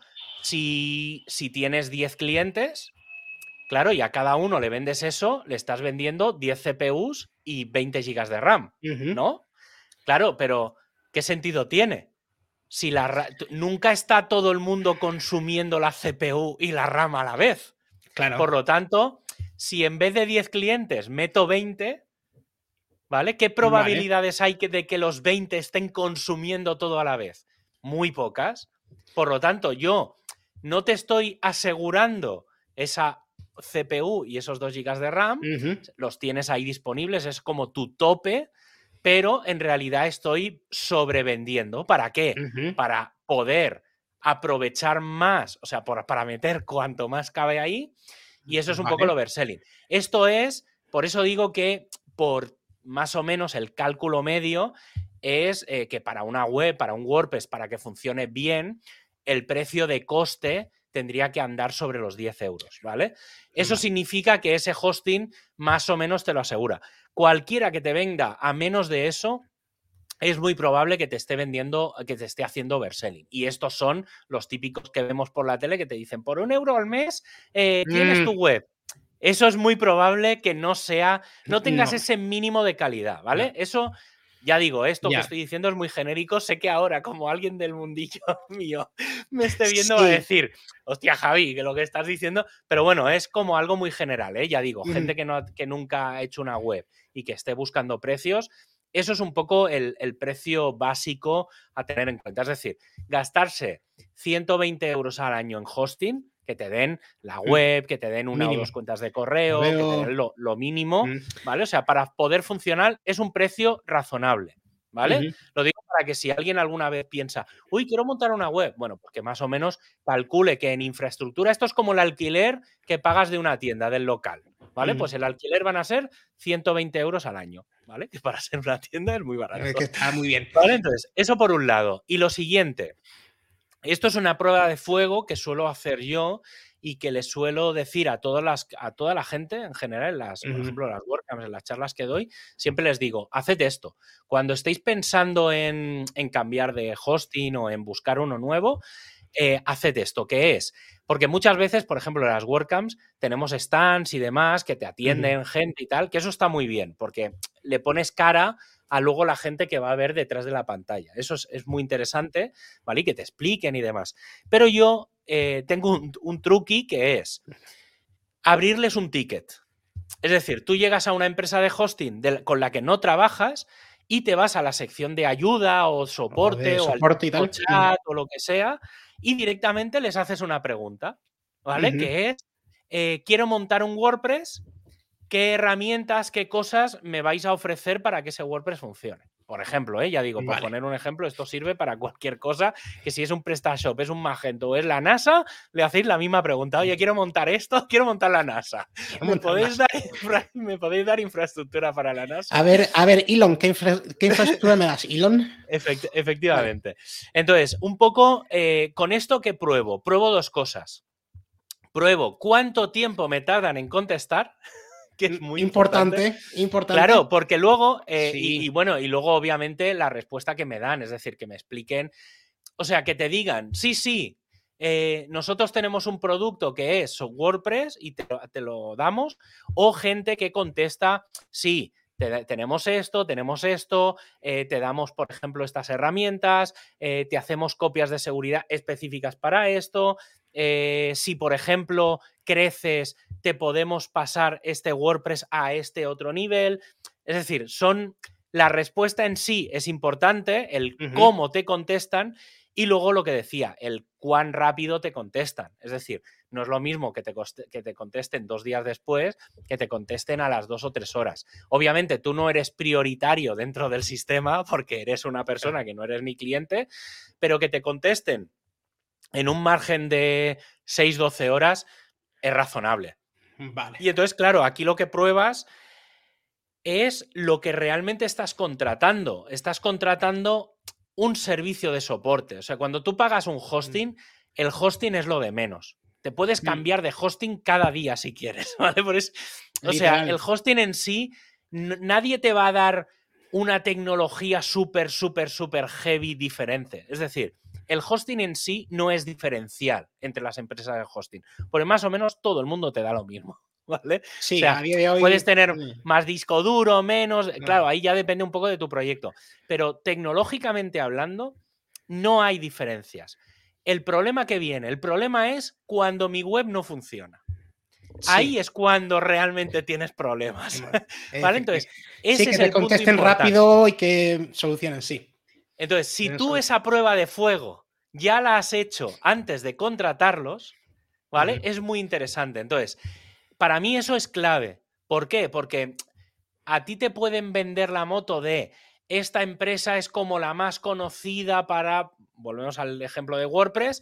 si, tienes 10 clientes, claro, y a cada uno le vendes eso, le estás vendiendo 10 CPUs y 20 GB de RAM, ¿no? Claro, pero ¿qué sentido tiene? Si la nunca está todo el mundo consumiendo la CPU y la RAM a la vez. Claro. Por lo tanto, si en vez de 10 clientes meto 20, ¿vale? ¿Qué probabilidades hay de que los 20 estén consumiendo todo a la vez? Muy pocas. Por lo tanto, yo no te estoy asegurando esa CPU y esos 2 GB de RAM, los tienes ahí disponibles, es como tu tope, pero en realidad estoy sobrevendiendo. ¿Para qué? Para poder aprovechar más, o sea, para meter cuanto más cabe ahí, y eso es un poco el overselling. Esto es, por eso digo que por más o menos el cálculo medio es eh, que para una web, para un WordPress, para que funcione bien, el precio de coste tendría que andar sobre los 10 euros, ¿vale? Eso significa que ese hosting más o menos te lo asegura. Cualquiera que te venga a menos de eso, es muy probable que te esté vendiendo, que te esté haciendo overselling. Y estos son los típicos que vemos por la tele que te dicen, por un euro al mes eh, tienes tu mm. web. Eso es muy probable que no sea, no tengas ese mínimo de calidad, ¿vale? Eso, ya digo, esto que estoy diciendo es muy genérico. Sé que ahora, como alguien del mundillo mío me esté viendo, a decir, hostia, Javi, que lo que estás diciendo, pero bueno, es como algo muy general, ¿eh? Ya digo, gente que, no, que nunca ha hecho una web y que esté buscando precios, eso es un poco el, precio básico a tener en cuenta. Es decir, gastarse 120 euros al año en hosting, que te den la mm. web, que te den una o dos cuentas de correo, que te den lo, mínimo, mm. ¿vale? O sea, para poder funcionar es un precio razonable, ¿vale? Lo digo para que si alguien alguna vez piensa, uy, quiero montar una web, bueno, pues que más o menos calcule que en infraestructura esto es como el alquiler que pagas de una tienda, del local, ¿vale? Pues el alquiler van a ser 120 euros al año. ¿vale? Que para ser una tienda es muy barato. Es que está muy bien. ¿Vale? Entonces, eso por un lado. Y lo siguiente, esto es una prueba de fuego que suelo hacer yo y que le suelo decir a, todas las, a toda la gente en general, en las, por ejemplo, las WordCamps, en las charlas que doy, siempre les digo, haced esto. Cuando estéis pensando en, en cambiar de hosting o en buscar uno nuevo, eh, haced esto, que es, porque muchas veces, por ejemplo, en las WordCamps tenemos stands y demás que te atienden gente y tal, que eso está muy bien, porque le pones cara a luego la gente que va a ver detrás de la pantalla. Eso es, muy interesante, ¿vale? Y que te expliquen y demás. Pero yo eh, tengo un, un truqui que es abrirles un ticket. Es decir, tú llegas a una empresa de hosting con la que no trabajas y te vas a la sección de ayuda o soporte o, al chat o lo que sea y directamente les haces una pregunta, ¿vale? Que es, eh, quiero montar un WordPress, ¿qué herramientas, qué cosas me vais a ofrecer para que ese WordPress funcione? Por ejemplo, ¿eh? ya digo, por poner un ejemplo, esto sirve para cualquier cosa, que si es un PrestaShop, es un Magento o es la NASA, le hacéis la misma pregunta. Oye, quiero montar esto, quiero montar la NASA. ¿Me podéis, dar, infraestructura para la NASA? A ver, a ver, Elon, ¿qué, infraestructura me das, Elon? efectivamente. Entonces, un poco eh, con esto que pruebo, pruebo dos cosas. Pruebo cuánto tiempo me tardan en contestar que es muy importante, importante. Claro, porque luego, eh, y, bueno, y luego obviamente la respuesta que me dan, es decir, que me expliquen, o sea, que te digan, sí, sí, eh, nosotros tenemos un producto que es WordPress y te, lo damos, o gente que contesta, sí, tenemos esto, tenemos esto, eh, te damos, por ejemplo, estas herramientas, te hacemos copias de seguridad específicas para esto. Si, por ejemplo, creces, te podemos pasar este WordPress a este otro nivel. Es decir, son la respuesta en sí es importante, el cómo te contestan y luego lo que decía, el cuán rápido te contestan. Es decir, no es lo mismo que te, que te, contesten dos días después que te contesten a las dos o tres horas. Obviamente tú no eres prioritario dentro del sistema porque eres una persona que no eres mi cliente, pero que te contesten en un margen de 6-12 horas es razonable. Y entonces, claro, aquí lo que pruebas es lo que realmente estás contratando. Estás contratando un servicio de soporte. O sea, cuando tú pagas un mm. hosting, el hosting es lo de menos. Te puedes mm. cambiar de hosting cada día si quieres, ¿vale? o sea, el hosting en sí, nadie te va a dar una tecnología súper, súper, súper heavy diferente. Es decir, el hosting en sí no es diferencial entre las empresas de hosting, porque más o menos todo el mundo te da lo mismo. ¿Vale? Sí, puedes tener más disco duro, menos. Claro, ahí ya depende un poco de tu proyecto. Pero tecnológicamente hablando, no hay diferencias. El problema que viene, el problema es cuando mi web no funciona. Ahí es cuando realmente tienes problemas. ¿Vale? Entonces, ese que te contesten rápido y que solucionen, sí. Entonces, si tú esa prueba de fuego ya la has hecho antes de contratarlos, ¿vale? Es muy interesante. Entonces, para mí eso es clave. ¿Por qué? Porque a ti te pueden vender la moto de esta empresa es como la más conocida para, volvemos al ejemplo de WordPress,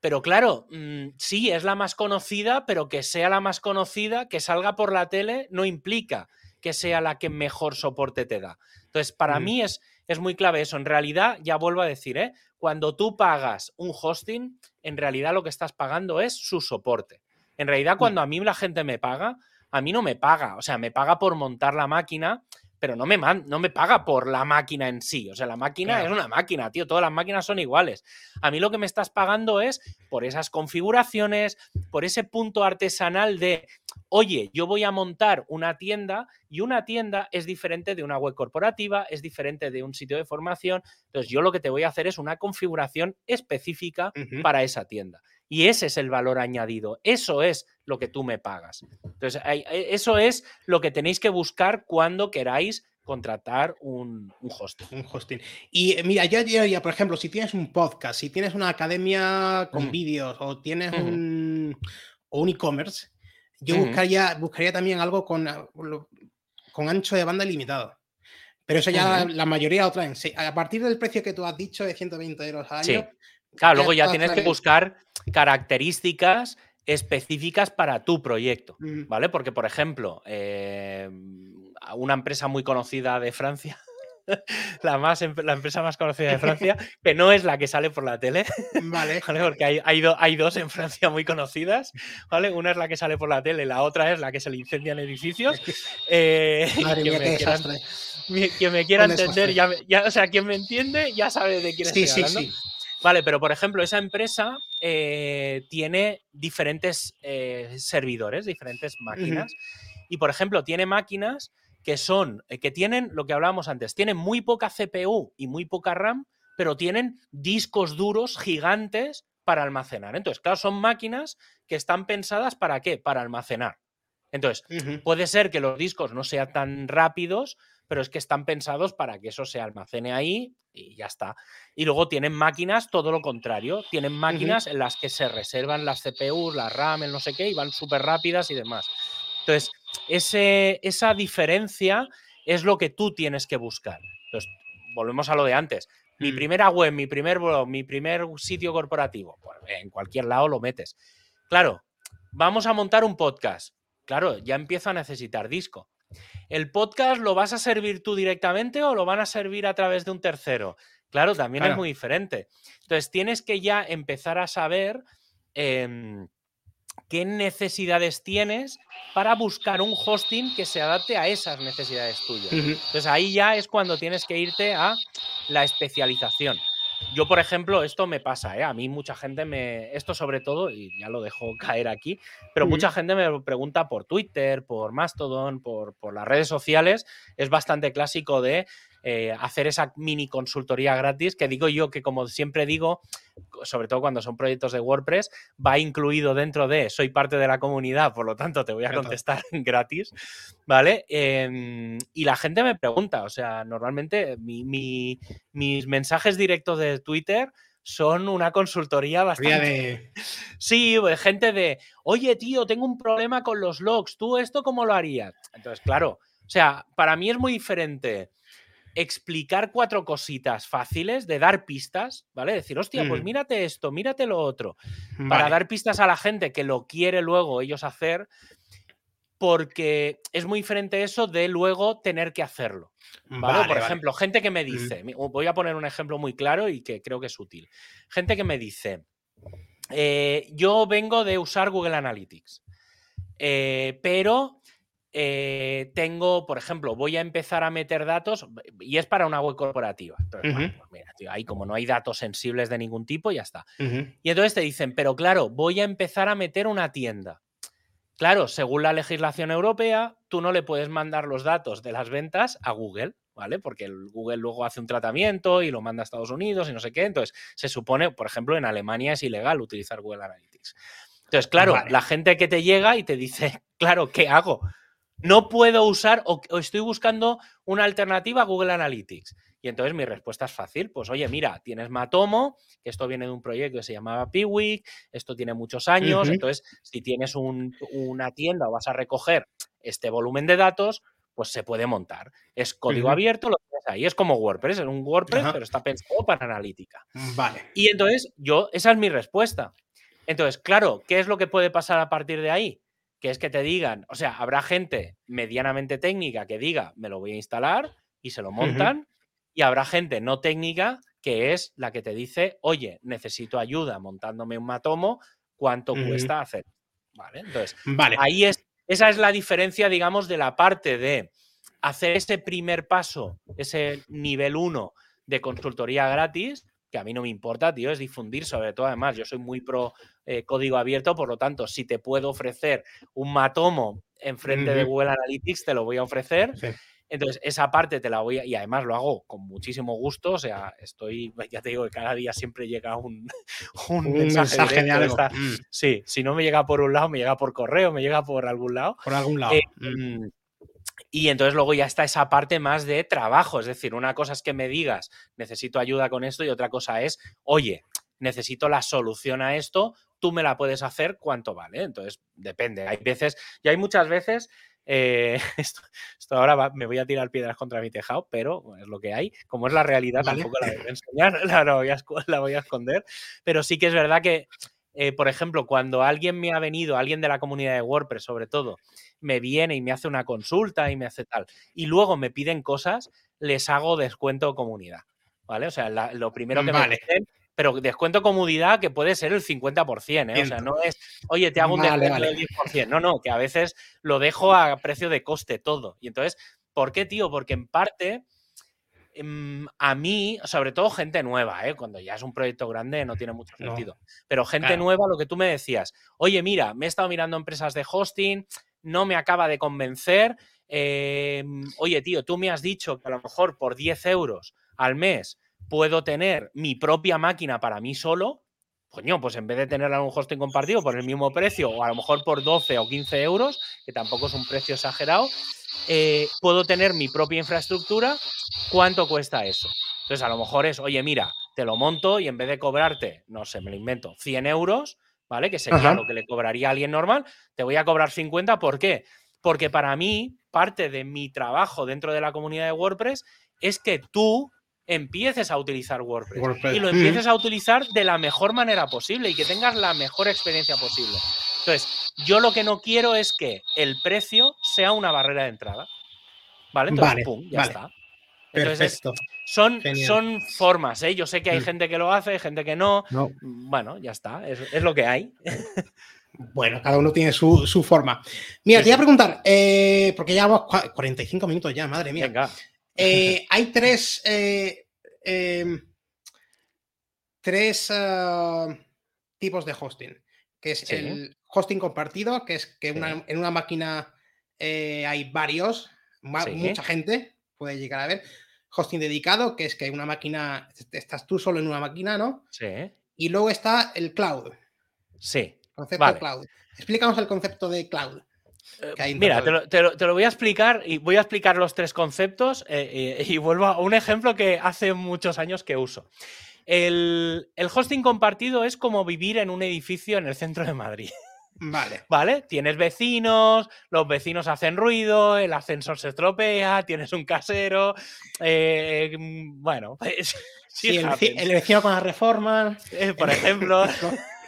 pero claro, mm, sí, es la más conocida, pero que sea la más conocida, que salga por la tele, no implica que sea la que mejor soporte te da. Entonces, para mí es, es muy clave eso. En realidad, ya vuelvo a decir, ¿eh? cuando tú pagas un hosting, en realidad lo que estás pagando es su soporte. En realidad, cuando a mí la gente me paga, a mí no me paga, o sea, me paga por montar la máquina, pero no me, no me paga por la máquina en sí. O sea, la máquina es una máquina, tío. Todas las máquinas son iguales. A mí lo que me estás pagando es por esas configuraciones, por ese punto artesanal de, oye, yo voy a montar una tienda y una tienda es diferente de una web corporativa, es diferente de un sitio de formación. Entonces, yo lo que te voy a hacer es una configuración específica para esa tienda. Y ese es el valor añadido. Eso es lo que tú me pagas. Entonces, e, eso es lo que tenéis que buscar cuando queráis contratar un, hosting. Un hosting. Y eh, mira, yo diría, por ejemplo, si tienes un podcast, si tienes una academia con vídeos o tienes un, un e-commerce, yo buscaría, buscaría también algo con, ah, con ancho de banda limitado. Pero eso ya la mayoría otra vez. A partir del precio que tú has dicho de 120 euros al año, Claro, luego ya tienes que buscar características específicas para tu proyecto, ¿vale? Porque, por ejemplo, eh, una empresa muy conocida de Francia, la, más, em, la empresa más conocida de Francia, que no es la que sale por la tele, ¿vale? Porque hay, hay, dos en Francia muy conocidas, ¿vale? Una es la que sale por la tele, la otra es la que se le incendian edificios. Eh, Madre quien, me quiera, quien me quiera entender, ya, o sea, quien me entiende ya sabe de quién estoy hablando. Sí, sí. Vale, pero por ejemplo, esa empresa eh, tiene diferentes eh, servidores, diferentes máquinas. Y por ejemplo, tiene máquinas que son, eh, que tienen lo que hablábamos antes, tienen muy poca CPU y muy poca RAM, pero tienen discos duros gigantes para almacenar. Entonces, claro, son máquinas que están pensadas para qué? Para almacenar. Entonces, puede ser que los discos no sean tan rápidos, pero es que están pensados para que eso se almacene ahí y ya está. Y luego tienen máquinas, todo lo contrario, tienen máquinas en las que se reservan las CPUs, las RAM, el no sé qué, y van súper rápidas y demás. Entonces, ese, esa diferencia es lo que tú tienes que buscar. Entonces, volvemos a lo de antes. Mi mm. primera web, mi primer blog, mi primer sitio corporativo, pues en cualquier lado lo metes. Claro, vamos a montar un podcast. Claro, ya empiezo a necesitar disco. ¿El podcast lo vas a servir tú directamente o lo van a servir a través de un tercero? Claro, también es muy diferente. Entonces, tienes que ya empezar a saber em, qué necesidades tienes para buscar un hosting que se adapte a esas necesidades tuyas. Entonces, ahí ya es cuando tienes que irte a la especialización. Yo, por ejemplo, esto me pasa, ¿eh? A mí mucha gente me... Esto sobre todo, y ya lo dejo caer aquí, pero mucha gente me pregunta por Twitter, por Mastodon, por, por las redes sociales. Es bastante clásico de eh, hacer esa mini consultoría gratis, que digo yo que como siempre digo, sobre todo cuando son proyectos de WordPress, va incluido dentro de soy parte de la comunidad, por lo tanto te voy a contestar gratis, ¿vale? Em, y la gente me pregunta, o sea, normalmente mis mensajes directos de Twitter son una consultoría bastante. Sí, pues, gente de, oye, tío, tengo un problema con los logs, ¿tú esto cómo lo harías? Entonces, claro, o sea, para mí es muy diferente explicar cuatro cositas fáciles, de dar pistas, ¿vale? Decir, hostia, pues mírate esto, mírate lo otro, para dar pistas a la gente que lo quiere luego ellos hacer, porque es muy diferente eso de luego tener que hacerlo. ¿vale? Por ejemplo, gente que me dice, voy a poner un ejemplo muy claro y que creo que es útil. Gente que me dice, eh, yo vengo de usar Google Analytics, eh, pero eh, tengo, por ejemplo, voy a empezar a meter datos y es para una web corporativa. Entonces, pues mira, tío, ahí como no hay datos sensibles de ningún tipo, ya está. Y entonces te dicen, pero claro, voy a empezar a meter una tienda. Claro, según la legislación europea, tú no le puedes mandar los datos de las ventas a Google, ¿vale? Porque el Google luego hace un tratamiento y lo manda a Estados Unidos y no sé qué. Entonces, se supone, por ejemplo, en Alemania es ilegal utilizar Google Analytics. Entonces, claro, la gente que te llega y te dice, claro, ¿qué hago? No puedo usar o, estoy buscando una alternativa a Google Analytics. Y entonces mi respuesta es fácil, pues oye, mira, tienes Matomo, que esto viene de un proyecto que se llamaba Piwik, esto tiene muchos años, entonces si tienes una tienda o vas a recoger este volumen de datos, pues se puede montar. Es código abierto, lo tienes ahí, es como WordPress, es un WordPress, pero está pensado para analítica. Vale. Y entonces yo, esa es mi respuesta. Entonces, claro, ¿qué es lo que puede pasar a partir de ahí? Que es que te digan, o sea, habrá gente medianamente técnica que diga, me lo voy a instalar y se lo montan, y habrá gente no técnica que es la que te dice, oye, necesito ayuda montándome un matomo, ¿cuánto cuesta hacer? Vale, entonces, ahí es, esa es la diferencia, digamos, de la parte de hacer ese primer paso, ese nivel 1 de consultoría gratis, que a mí no me importa, tío, es difundir, sobre todo además, yo soy muy pro eh, código abierto, por lo tanto, si te puedo ofrecer un matomo en frente de Google Analytics, te lo voy a ofrecer. Entonces, esa parte te la voy a, y además lo hago con muchísimo gusto, o sea, estoy, ya te digo que cada día siempre llega un, un, mensaje, de algo. Mm. Sí, si no me llega por un lado, me llega por correo, me llega por algún lado. Por algún lado. Eh, mm, y entonces luego ya está esa parte más de trabajo, es decir, una cosa es que me digas, necesito ayuda con esto y otra cosa es, oye, necesito la solución a esto, tú me la puedes hacer, ¿cuánto vale? Entonces, depende. Hay veces, y hay muchas veces eh, esto, ahora me voy a tirar piedras contra mi tejado, pero es lo que hay. Como es la realidad, tampoco la voy a enseñar, la, voy a, la voy a esconder. Pero sí que es verdad que, eh, por ejemplo, cuando alguien me ha venido, alguien de la comunidad de WordPress sobre todo, me viene y me hace una consulta y me hace tal, y luego me piden cosas, les hago descuento comunidad. ¿Vale? O sea, lo primero que me piden pero descuento comodidad que puede ser el 50%, ¿eh? O sea, no es, oye, te hago un descuento del 10%. No, no, que a veces lo dejo a precio de coste todo. Y entonces, ¿por qué, tío? Porque en parte, a mí, sobre todo gente nueva, ¿eh? Cuando ya es un proyecto grande no tiene mucho sentido. Pero gente nueva, lo que tú me decías, oye, mira, me he estado mirando empresas de hosting, no me acaba de convencer. Em, oye, tío, tú me has dicho que a lo mejor por 10 euros al mes puedo tener mi propia máquina para mí solo, coño, pues en vez de tenerla en un hosting compartido por el mismo precio, o a lo mejor por 12 o 15 euros, que tampoco es un precio exagerado, eh, puedo tener mi propia infraestructura. ¿Cuánto cuesta eso? Entonces, a lo mejor es, oye, mira, te lo monto y en vez de cobrarte, no sé, me lo invento, 100 euros, ¿vale? Que sería lo que le cobraría a alguien normal, te voy a cobrar 50. ¿Por qué? Porque para mí, parte de mi trabajo dentro de la comunidad de WordPress es que tú empieces a utilizar WordPress, y lo empieces a utilizar de la mejor manera posible y que tengas la mejor experiencia posible. Entonces, yo lo que no quiero es que el precio sea una barrera de entrada. ¿Vale? Entonces, pum, ya está. Perfecto. son, son formas, ¿eh? Yo sé que hay mm. gente que lo hace, hay gente que no. Bueno, ya está, es, lo que hay. Bueno, cada uno tiene su, forma. Mira, te voy a preguntar, eh, porque ya vamos 45 minutos ya, madre mía. Venga. Eh, hay tres, eh, em, tres ah, tipos de hosting, que es el hosting compartido, que es que en una máquina eh, hay varios, mucha gente puede llegar a ver. Hosting dedicado, que es que una máquina, estás tú solo en una máquina, ¿no? Sí. Y luego está el cloud. Sí. Concepto cloud. Explícanos el concepto de cloud. Eh, mira, te lo, voy a explicar y voy a explicar los tres conceptos eh, eh, y vuelvo a un ejemplo que hace muchos años que uso. El, hosting compartido es como vivir en un edificio en el centro de Madrid. Vale. ¿Vale? Tienes vecinos, los vecinos hacen ruido, el ascensor se estropea, tienes un casero. bueno, pues, sí, el, vecino con la reforma. por ejemplo.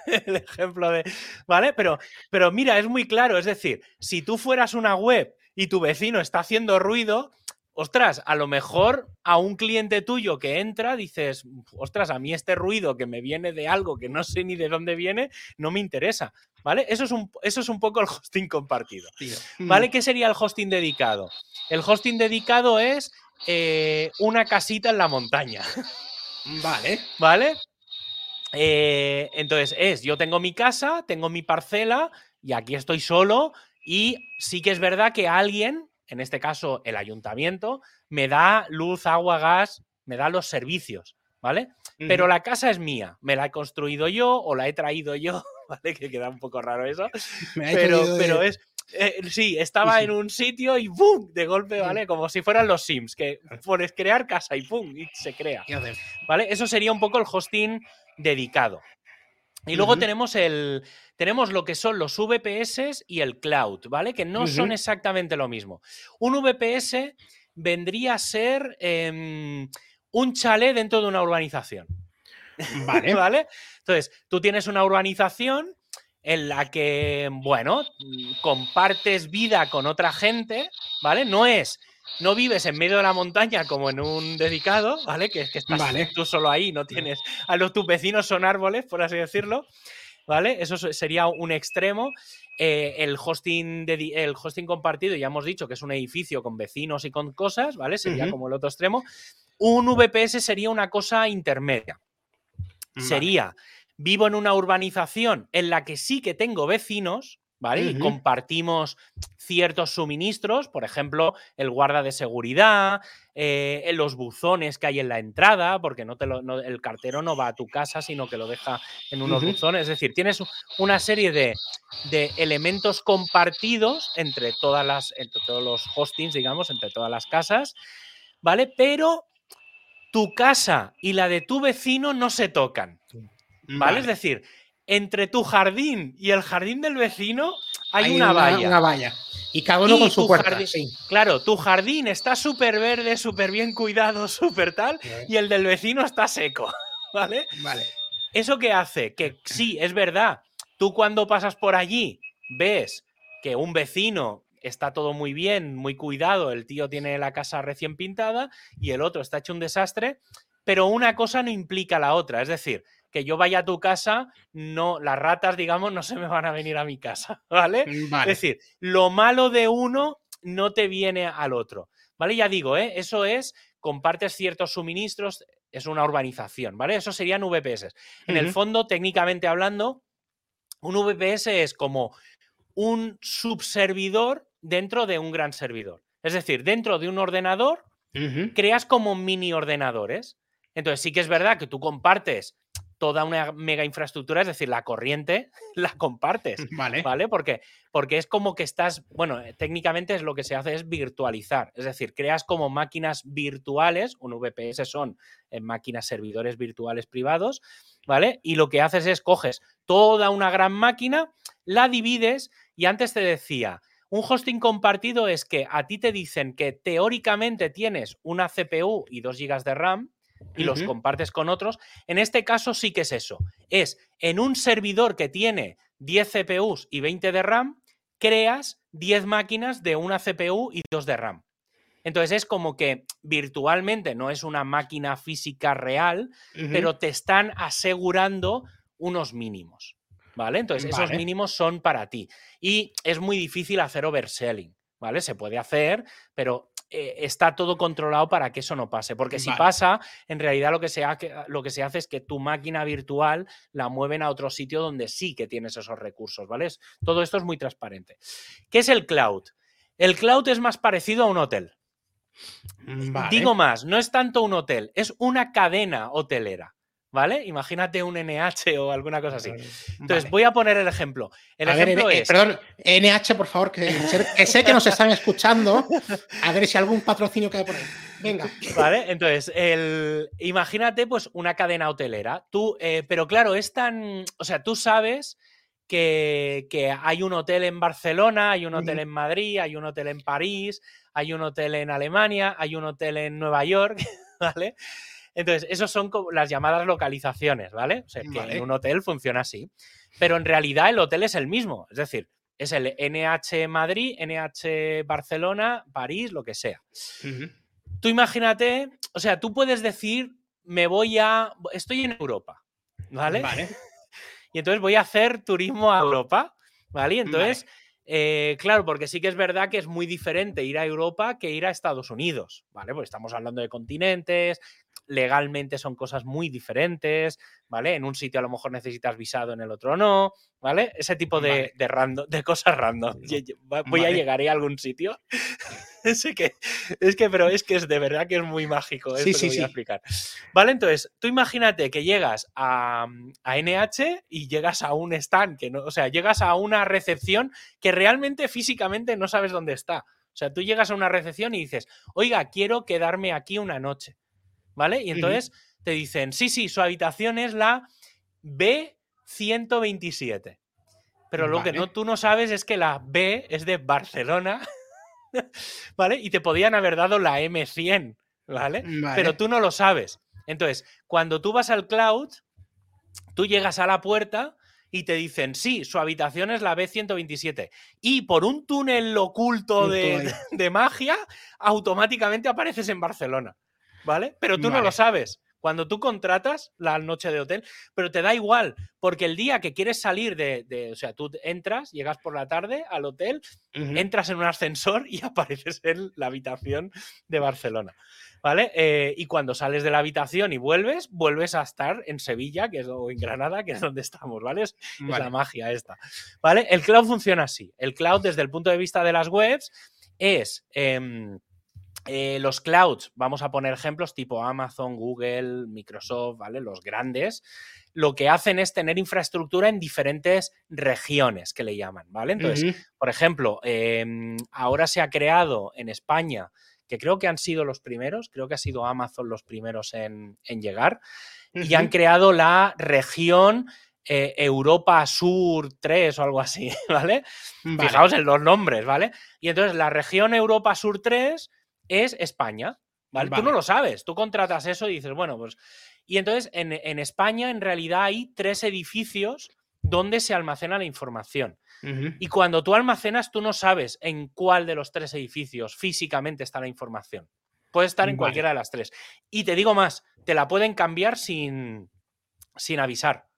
el ejemplo de. ¿Vale? Pero, pero mira, es muy claro. Es decir, si tú fueras una web y tu vecino está haciendo ruido, ostras, a lo mejor a un cliente tuyo que entra dices, ostras, a mí este ruido que me viene de algo que no sé ni de dónde viene, no me interesa. ¿Vale? Eso es un, eso es un poco el hosting compartido. ¿Vale? ¿Qué sería el hosting dedicado? El hosting dedicado es eh, una casita en la montaña. Vale. ¿Vale? Eh, entonces es, yo tengo mi casa, tengo mi parcela y aquí estoy solo y sí que es verdad que alguien, en este caso el ayuntamiento, me da luz, agua, gas, me da los servicios, ¿vale? Pero la casa es mía, me la he construido yo o la he traído yo, ¿vale? Que queda un poco raro eso. pero, pero es... Eh, sí, estaba en un sitio y ¡pum! De golpe, ¿vale? Como si fueran los Sims, que pones crear casa y ¡pum! Y se crea. ¿Vale? Eso sería un poco el hosting dedicado. Y luego tenemos el. Tenemos lo que son los VPS y el cloud, ¿vale? Que no son exactamente lo mismo. Un VPS vendría a ser em, un chalet dentro de una urbanización. Vale. ¿Vale? Entonces, tú tienes una urbanización en la que, bueno, compartes vida con otra gente, ¿vale? No es no vives en medio de la montaña como en un dedicado, ¿vale? Que, que estás tú solo ahí, no tienes. A los tus vecinos son árboles, por así decirlo. ¿vale? Eso sería un extremo. Eh, el, hosting de, el hosting compartido, ya hemos dicho que es un edificio con vecinos y con cosas, ¿vale? Sería como el otro extremo. Un VPS sería una cosa intermedia. Sería, vivo en una urbanización en la que sí que tengo vecinos, ¿vale? Y compartimos ciertos suministros, por ejemplo, el guarda de seguridad, eh, los buzones que hay en la entrada, porque no te el cartero no va a tu casa, sino que lo deja en unos buzones. Es decir, tienes una serie de, elementos compartidos entre todas las, entre todos los hostings, digamos, entre todas las casas, ¿vale? Pero tu casa y la de tu vecino no se tocan. ¿Vale? Es decir, entre tu jardín y el jardín del vecino hay, una, valla. Una valla. Y cada uno con su puerta. Claro, tu jardín está súper verde, súper bien cuidado, súper tal, y el del vecino está seco. ¿Vale? Vale. ¿Eso qué hace? Que sí, es verdad. Tú cuando pasas por allí ves que un vecino está todo muy bien, muy cuidado, el tío tiene la casa recién pintada y el otro está hecho un desastre, pero una cosa no implica la otra. Es decir, que yo vaya a tu casa, no, las ratas, digamos, no se me van a venir a mi casa, ¿vale? Mm, es decir, lo malo de uno no te viene al otro, ¿vale? Ya digo, ¿eh? eso es, compartes ciertos suministros, es una urbanización, ¿vale? Eso serían VPS. En el fondo, técnicamente hablando, un VPS es como un subservidor dentro de un gran servidor. Es decir, dentro de un ordenador, creas como mini ordenadores. Entonces, sí que es verdad que tú compartes toda una mega infraestructura, es decir, la corriente la compartes. Vale. ¿Vale? Porque, porque es como que estás, bueno, eh, técnicamente es lo que se hace es virtualizar, es decir, creas como máquinas virtuales, un VPS son eh, máquinas servidores virtuales privados, ¿vale? Y lo que haces es coges toda una gran máquina, la divides y antes te decía, un hosting compartido es que a ti te dicen que teóricamente tienes una CPU y 2 GB de RAM, y los compartes con otros. En este caso sí que es eso. Es en un servidor que tiene 10 CPUs y 20 de RAM, creas 10 máquinas de una CPU y 2 de RAM. Entonces es como que virtualmente no es una máquina física real, pero te están asegurando unos mínimos. ¿Vale? Entonces esos mínimos son para ti. Y es muy difícil hacer overselling. ¿Vale? Se puede hacer, pero eh, está todo controlado para que eso no pase. Porque si pasa, en realidad lo que, se lo que se hace es que tu máquina virtual la mueven a otro sitio donde sí que tienes esos recursos, ¿vale? Todo esto es muy transparente. ¿Qué es el cloud? El cloud es más parecido a un hotel. Mm, Digo más, no es tanto un hotel, es una cadena hotelera. ¿Vale? Imagínate un NH o alguna cosa así. Entonces, voy a poner el ejemplo. El ejemplo eh, es... Perdón, NH, por favor, que, sé que nos están escuchando. A ver si algún patrocinio queda por ahí. Venga. Vale, entonces, el... imagínate pues una cadena hotelera. Tú, eh, pero claro, es tan... O sea, tú sabes que, hay un hotel en Barcelona, hay un hotel en Madrid, hay un hotel en París, hay un hotel en Alemania, hay un hotel en Nueva York, ¿vale? Entonces, esos son las llamadas localizaciones, ¿vale? O sea, que en un hotel funciona así. Pero en realidad el hotel es el mismo. Es decir, es el NH Madrid, NH Barcelona, París, lo que sea. Tú imagínate, o sea, tú puedes decir, me voy a. Estoy en Europa, ¿vale? Vale. y entonces voy a hacer turismo a Europa, ¿vale? Y entonces. Eh, claro, porque sí que es verdad que es muy diferente ir a Europa que ir a Estados Unidos, ¿vale? Pues estamos hablando de continentes, legalmente son cosas muy diferentes, ¿vale? En un sitio a lo mejor necesitas visado, en el otro no, ¿vale? Ese tipo de, de, cosas random. Voy a llegar a algún sitio. es que, es que, pero es que es de verdad que es muy mágico. Esto sí, sí, voy a explicar. Vale, entonces, tú imagínate que llegas a, a, NH y llegas a un stand, que no, o sea, llegas a una recepción que realmente físicamente no sabes dónde está. O sea, tú llegas a una recepción y dices, oiga, quiero quedarme aquí una noche. ¿Vale? Y entonces te dicen, sí, sí, su habitación es la B127. Pero lo que no, tú no sabes es que la B es de Barcelona, ¿vale? Y te podían haber dado la M100, ¿vale? Pero tú no lo sabes. Entonces, cuando tú vas al cloud, tú llegas a la puerta y te dicen, sí, su habitación es la B127. Y por un túnel oculto de, de, magia, automáticamente apareces en Barcelona. ¿Vale? Pero tú no lo sabes. cuando tú contratas la noche de hotel, pero te da igual, porque el día que quieres salir de, o sea, tú entras, llegas por la tarde al hotel, entras en un ascensor y apareces en la habitación de Barcelona. ¿Vale? Eh, y cuando sales de la habitación y vuelves, vuelves a estar en Sevilla, que es, o en Granada, que es donde estamos, ¿vale? Es, la magia esta. ¿Vale? El cloud funciona así. El cloud, desde el punto de vista de las webs, es. Em, eh, los clouds, vamos a poner ejemplos tipo Amazon, Google, Microsoft, ¿vale? Los grandes, lo que hacen es tener infraestructura en diferentes regiones que le llaman, ¿vale? Entonces, por ejemplo, em, ahora se ha creado en España, que creo que han sido los primeros, creo que ha sido Amazon los primeros en, llegar, y han creado la región eh, Europa Sur 3 o algo así, ¿vale? Fijaos en los nombres, ¿vale? Y entonces la región Europa Sur 3 es España. ¿vale? Tú no lo sabes, tú contratas eso y dices, bueno, pues... Y entonces en, España en realidad hay tres edificios donde se almacena la información. Y cuando tú almacenas, tú no sabes en cuál de los tres edificios físicamente está la información. Puede estar en cualquiera de las tres. Y te digo más, te la pueden cambiar sin, sin avisar.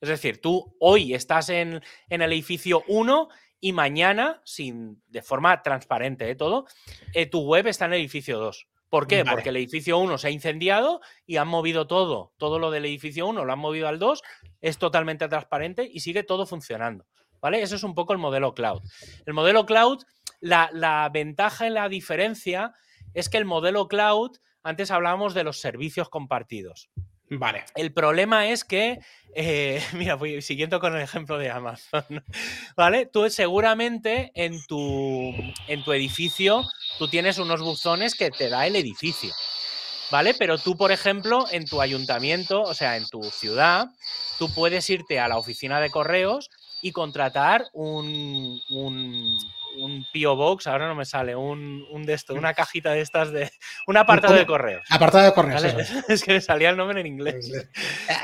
Es decir, tú hoy estás en, en el edificio 1 y mañana, sin, de forma transparente ¿eh? todo, eh, tu web está en el edificio 2. ¿Por qué? Porque el edificio 1 se ha incendiado y han movido todo. Todo lo del edificio 1 lo han movido al 2, es totalmente transparente y sigue todo funcionando. ¿Vale? Eso es un poco el modelo cloud. El modelo cloud, la, la ventaja y la diferencia es que el modelo cloud, antes hablábamos de los servicios compartidos. Vale. El problema es que, eh, mira, voy siguiendo con el ejemplo de Amazon, ¿vale? Tú seguramente en tu, en tu edificio, tú tienes unos buzones que te da el edificio, ¿vale? Pero tú, por ejemplo, en tu ayuntamiento, o sea, en tu ciudad, tú puedes irte a la oficina de correos y contratar un, un P.O. Box, ahora no me sale, un, un de esto, una cajita de estas de. Un apartado de correos. Apartado de correos. Es que me salía el nombre en inglés.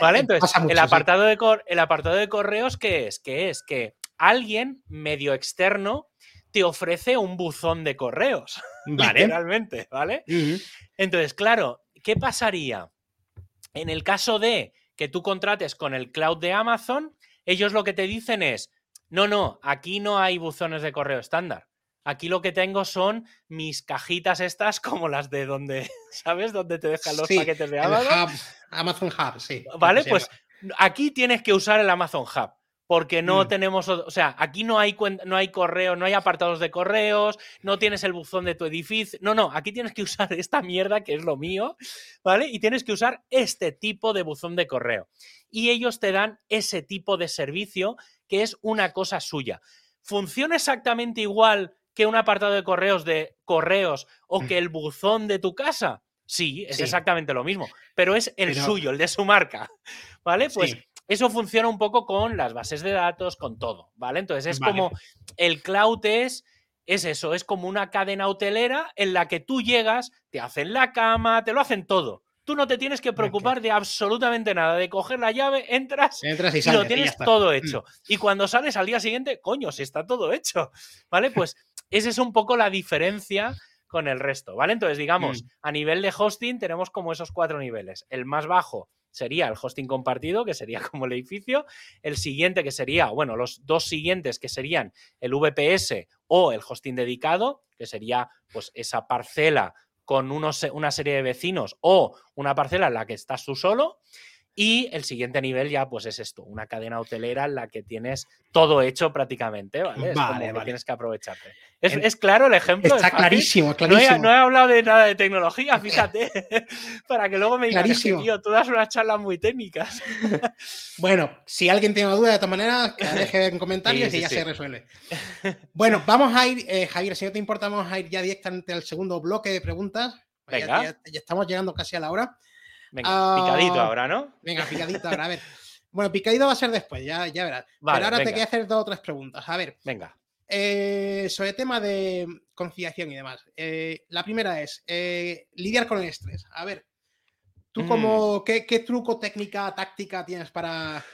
¿Vale? Eh, Entonces, el, apartado de el apartado de correos, ¿qué es? ¿Qué es? Que alguien medio externo te ofrece un buzón de correos. Vale. Literalmente, ¿vale? Entonces, claro, ¿qué pasaría? En el caso de que tú contrates con el cloud de Amazon, ellos lo que te dicen es, no, no, aquí no hay buzones de correo estándar. Aquí lo que tengo son mis cajitas estas como las de donde, ¿sabes? Donde te dejan los paquetes de Amazon. Amazon Hub, sí. Vale, pues aquí tienes que usar el Amazon Hub. Porque no mm. tenemos, o sea, aquí no hay, no hay correo, no hay apartados de correos, no tienes el buzón de tu edificio. No, no, aquí tienes que usar esta mierda que es lo mío, ¿vale? Y tienes que usar este tipo de buzón de correo. Y ellos te dan ese tipo de servicio que es una cosa suya. ¿Funciona exactamente igual que un apartado de correos de correos o mm. que el buzón de tu casa? Sí, es exactamente lo mismo, pero es el suyo, el de su marca. ¿Vale? Pues eso funciona un poco con las bases de datos, con todo, ¿vale? Entonces es como el cloud es es eso, es como una cadena hotelera en la que tú llegas, te hacen la cama, te lo hacen todo. Tú no te tienes que preocupar de absolutamente nada, de coger la llave, entras, y, lo tienes todo mm. hecho. Y cuando sales al día siguiente, coño, si está todo hecho, ¿vale? Pues esa es un poco la diferencia con el resto, ¿vale? Entonces, digamos, mm. a nivel de hosting tenemos como esos cuatro niveles. El más bajo sería el hosting compartido, que sería como el edificio. El siguiente, que sería, bueno, los dos siguientes, que serían el VPS o el hosting dedicado, que sería pues esa parcela con unos, una serie de vecinos o una parcela en la que estás tú solo. Y el siguiente nivel ya pues es esto, una cadena hotelera en la que tienes todo hecho prácticamente, ¿vale? Es como que tienes que aprovecharte. ¿Es, claro el ejemplo? Está clarísimo, clarísimo. No he, hablado de nada de tecnología, fíjate, para que luego me digas que, tío, tú das unas charlas muy técnicas. bueno, si alguien tiene una duda de esta manera, que deje en comentarios y ya se resuelve. Bueno, vamos a ir, eh, Javier, si no te importa, vamos a ir ya directamente al segundo bloque de preguntas. Venga. ya estamos llegando casi a la hora. Venga, picadito ah, ahora, ¿no? Venga, picadito ahora, a ver. Bueno, picadito va a ser después, ya, ya verás. Pero ahora te quiero hacer dos o tres preguntas. A ver. Venga. Eh, sobre el tema de conciliación y demás. Eh, la primera es eh, lidiar con el estrés. A ver, tú como, mm. ¿qué, truco, técnica, táctica tienes para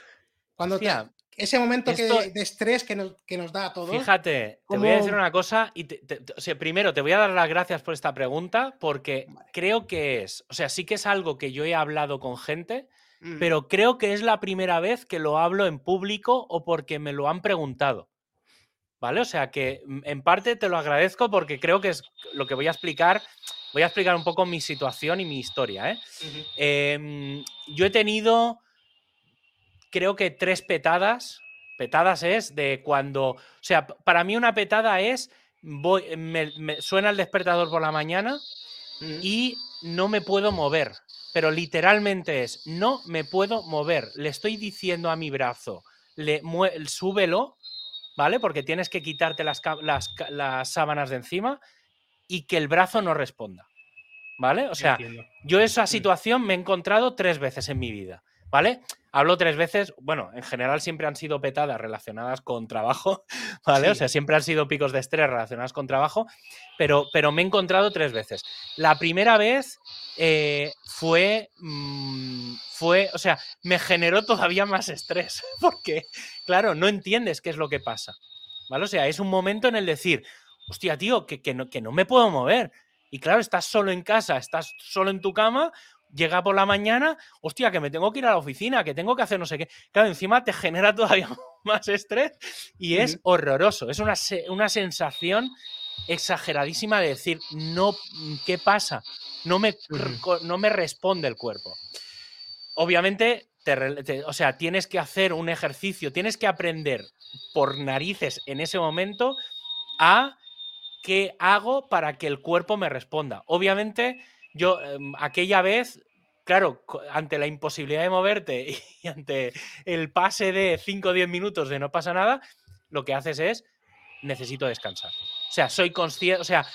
cuando te... ese momento de estrés que nos, que nos, da a todos. Fíjate, te voy a decir una cosa. Y o sea, primero, te voy a dar las gracias por esta pregunta, porque creo que es, o sea, sí que es algo que yo he hablado con gente, mm. pero creo que es la primera vez que lo hablo en público o porque me lo han preguntado. ¿Vale? O sea que en parte te lo agradezco porque creo que es lo que voy a explicar. Voy a explicar un poco mi situación y mi historia. ¿eh? Em, yo he tenido creo que tres petadas. Petadas es de cuando. O sea, para mí una petada es. Voy, me, suena el despertador por la mañana mm. y no me puedo mover. Pero literalmente es, no me puedo mover. Le estoy diciendo a mi brazo, le súbelo, ¿vale? Porque tienes que quitarte las, las, sábanas de encima y que el brazo no responda. ¿Vale? O sea, yo esa mm. situación me he encontrado tres veces en mi vida. ¿Vale? Hablo tres veces, bueno, en general siempre han sido petadas relacionadas con trabajo, ¿vale? O sea, siempre han sido picos de estrés relacionados con trabajo, pero, pero me he encontrado tres veces. La primera vez eh, fue, mm, fue, o sea, me generó todavía más estrés, porque, claro, no entiendes qué es lo que pasa, ¿vale? O sea, es un momento en el decir, hostia, tío, que, que, no, que no me puedo mover. Y claro, estás solo en casa, estás solo en tu cama, llega por la mañana, hostia, que me tengo que ir a la oficina, que tengo que hacer no sé qué. Claro, encima te genera todavía más estrés y es horroroso. Es una, una, sensación exageradísima de decir, no, ¿qué pasa? No me, no me responde el cuerpo. Obviamente, o sea, tienes que hacer un ejercicio, tienes que aprender por narices en ese momento a qué hago para que el cuerpo me responda. Obviamente, yo em, aquella vez, claro, ante la imposibilidad de moverte y ante el pase de 5 o 10 minutos de no pasa nada, lo que haces es, necesito descansar. O sea, soy consciente, o sea,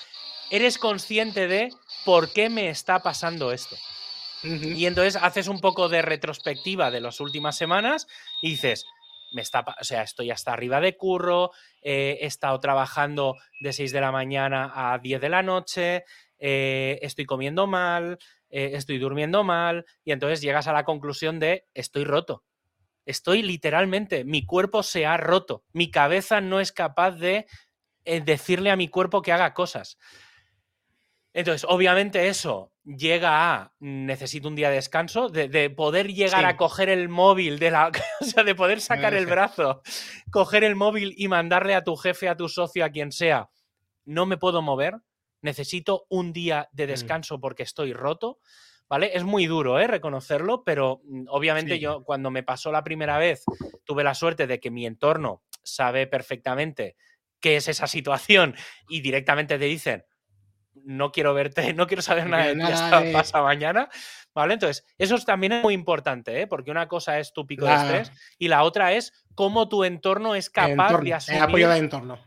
eres consciente de por qué me está pasando esto. Y entonces haces un poco de retrospectiva de las últimas semanas y dices, me está, o sea, estoy hasta arriba de curro, he estado trabajando de 6 de la mañana a 10 de la noche, eh, estoy comiendo mal, eh, estoy durmiendo mal, y entonces llegas a la conclusión de estoy roto. Estoy literalmente, mi cuerpo se ha roto, mi cabeza no es capaz de eh, decirle a mi cuerpo que haga cosas. Entonces, obviamente eso llega a necesito un día de descanso, de, poder llegar a coger el móvil, de la, o sea, de poder sacar el brazo, coger el móvil y mandarle a tu jefe, a tu socio, a quien sea, no me puedo mover, necesito un día de mm. descanso porque estoy roto, ¿vale? Es muy duro, ¿eh? Reconocerlo, pero mm, obviamente yo cuando me pasó la primera vez tuve la suerte de que mi entorno sabe perfectamente qué es esa situación y directamente te dicen, no quiero verte, no quiero saber nada de ti hasta pasa mañana, ¿vale? Entonces, eso también es muy importante, ¿eh? Porque una cosa es tu pico de estrés y la otra es cómo tu entorno es capaz de asumir... El apoyo del entorno.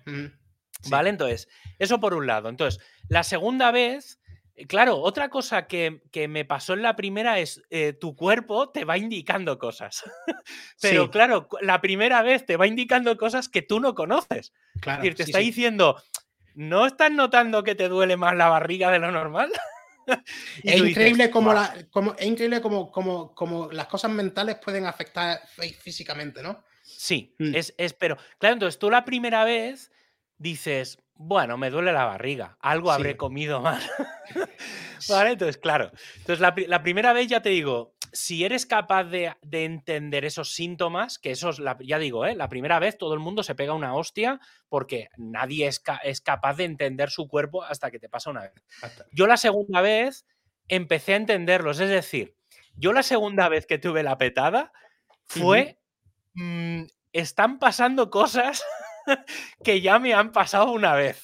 ¿Vale? Entonces, eso por un lado. Entonces, la segunda vez, eh, claro, otra cosa que, me pasó en la primera es eh, tu cuerpo te va indicando cosas. Pero claro, la primera vez te va indicando cosas que tú no conoces. Claro, es decir, te está diciendo, ¿no estás notando que te duele más la barriga de lo normal? es, increíble como la, como, es increíble como, como, como las cosas mentales pueden afectar físicamente, ¿no? Sí, mm. es, es, pero claro, entonces tú la primera vez dices, bueno, me duele la barriga, algo habré comido mal. ¿Vale? Entonces, claro. Entonces, la, primera vez ya te digo, si eres capaz de, entender esos síntomas, que eso es, ya digo, ¿eh? la primera vez todo el mundo se pega una hostia porque nadie es, es capaz de entender su cuerpo hasta que te pasa una vez. Yo la segunda vez empecé a entenderlos, es decir, yo la segunda vez que tuve la petada fue, mm, están pasando cosas que ya me han pasado una vez.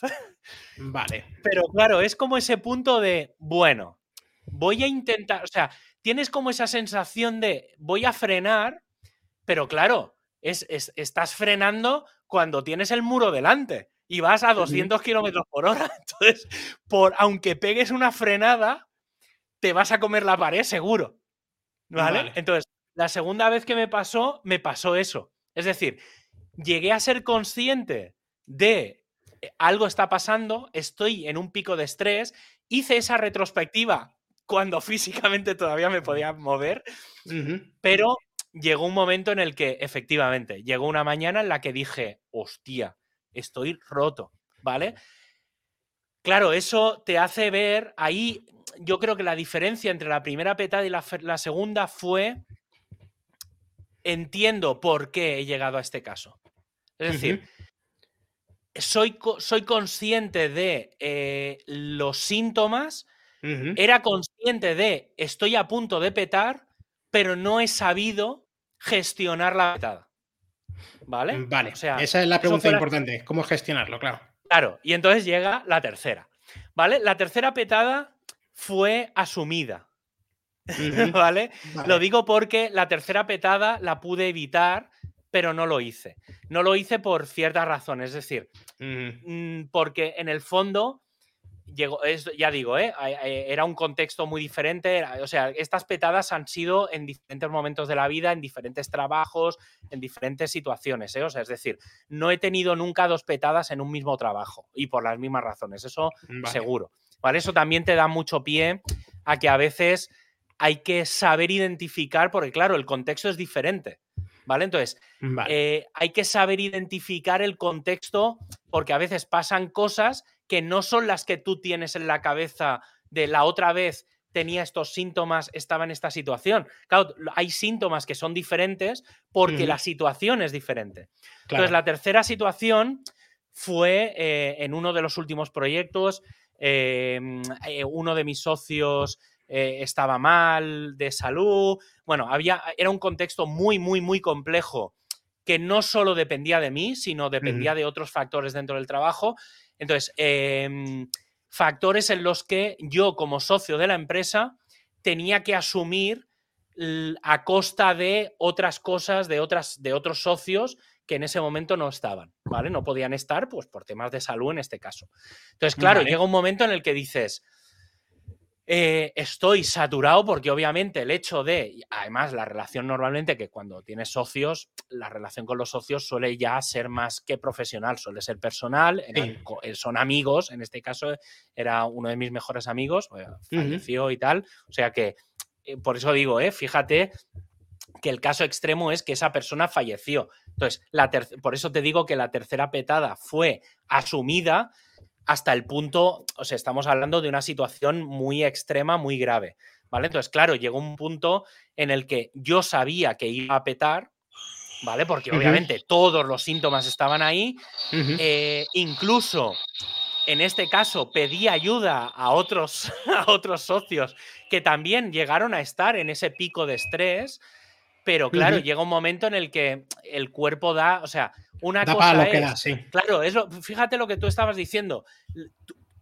Vale. Pero claro, es como ese punto de, bueno, voy a intentar, o sea, tienes como esa sensación de, voy a frenar, pero claro, es, estás frenando cuando tienes el muro delante y vas a 200 kilómetros por hora. Entonces, por, aunque pegues una frenada, te vas a comer la pared seguro. ¿Vale? Entonces, la segunda vez que me pasó, me pasó eso. Es decir, llegué a ser consciente de eh, algo está pasando, estoy en un pico de estrés, hice esa retrospectiva cuando físicamente todavía me podía mover, pero llegó un momento en el que, efectivamente, llegó una mañana en la que dije, hostia, estoy roto, ¿vale? Claro, eso te hace ver, ahí yo creo que la diferencia entre la primera petada y la, segunda fue, entiendo por qué he llegado a este caso. Es decir, soy, soy, consciente de eh, los síntomas, era consciente de estoy a punto de petar, pero no he sabido gestionar la petada. ¿Vale? Vale, o sea, esa es la pregunta importante, ¿cómo gestionarlo? Claro. Claro, y entonces llega la tercera. ¿Vale? La tercera petada fue asumida. ¿Vale? Lo digo porque la tercera petada la pude evitar, pero no lo hice. No lo hice por ciertas razones, es decir, mm, porque en el fondo llegó, ya digo, ¿eh? era un contexto muy diferente. O sea, estas petadas han sido en diferentes momentos de la vida, en diferentes trabajos, en diferentes situaciones. ¿eh? O sea, es decir, no he tenido nunca dos petadas en un mismo trabajo y por las mismas razones. Eso seguro. ¿Vale? Eso también te da mucho pie a que a veces hay que saber identificar, porque claro, el contexto es diferente. ¿Vale? Entonces, eh, hay que saber identificar el contexto porque a veces pasan cosas que no son las que tú tienes en la cabeza de la otra vez tenía estos síntomas, estaba en esta situación. Claro, hay síntomas que son diferentes porque la situación es diferente. Entonces, la tercera situación fue eh, en uno de los últimos proyectos, eh, uno de mis socios eh, estaba mal de salud. Bueno, había, era un contexto muy, muy, muy complejo que no solo dependía de mí, sino dependía de otros factores dentro del trabajo. Entonces, em, factores en los que yo como socio de la empresa tenía que asumir a costa de otras cosas, de, otras, de otros socios que en ese momento no estaban, ¿vale? No podían estar, pues por temas de salud en este caso. Entonces, claro, llega un momento en el que dices, eh, estoy saturado porque obviamente el hecho de, además la relación normalmente que cuando tienes socios, la relación con los socios suele ya ser más que profesional, suele ser personal, eh, son amigos, en este caso era uno de mis mejores amigos, eh, falleció y tal, o sea que por eso digo, fíjate que el caso extremo es que esa persona falleció. Entonces, la por eso te digo que la tercera petada fue asumida hasta el punto, o sea, estamos hablando de una situación muy extrema, muy grave, ¿vale? Entonces, claro, llegó un punto en el que yo sabía que iba a petar, ¿vale? Porque obviamente todos los síntomas estaban ahí, eh, incluso en este caso pedí ayuda a otros, a otros socios que también llegaron a estar en ese pico de estrés, pero claro, llega un momento en el que el cuerpo da, o sea, una cosa es, Claro, es fíjate lo que tú estabas diciendo.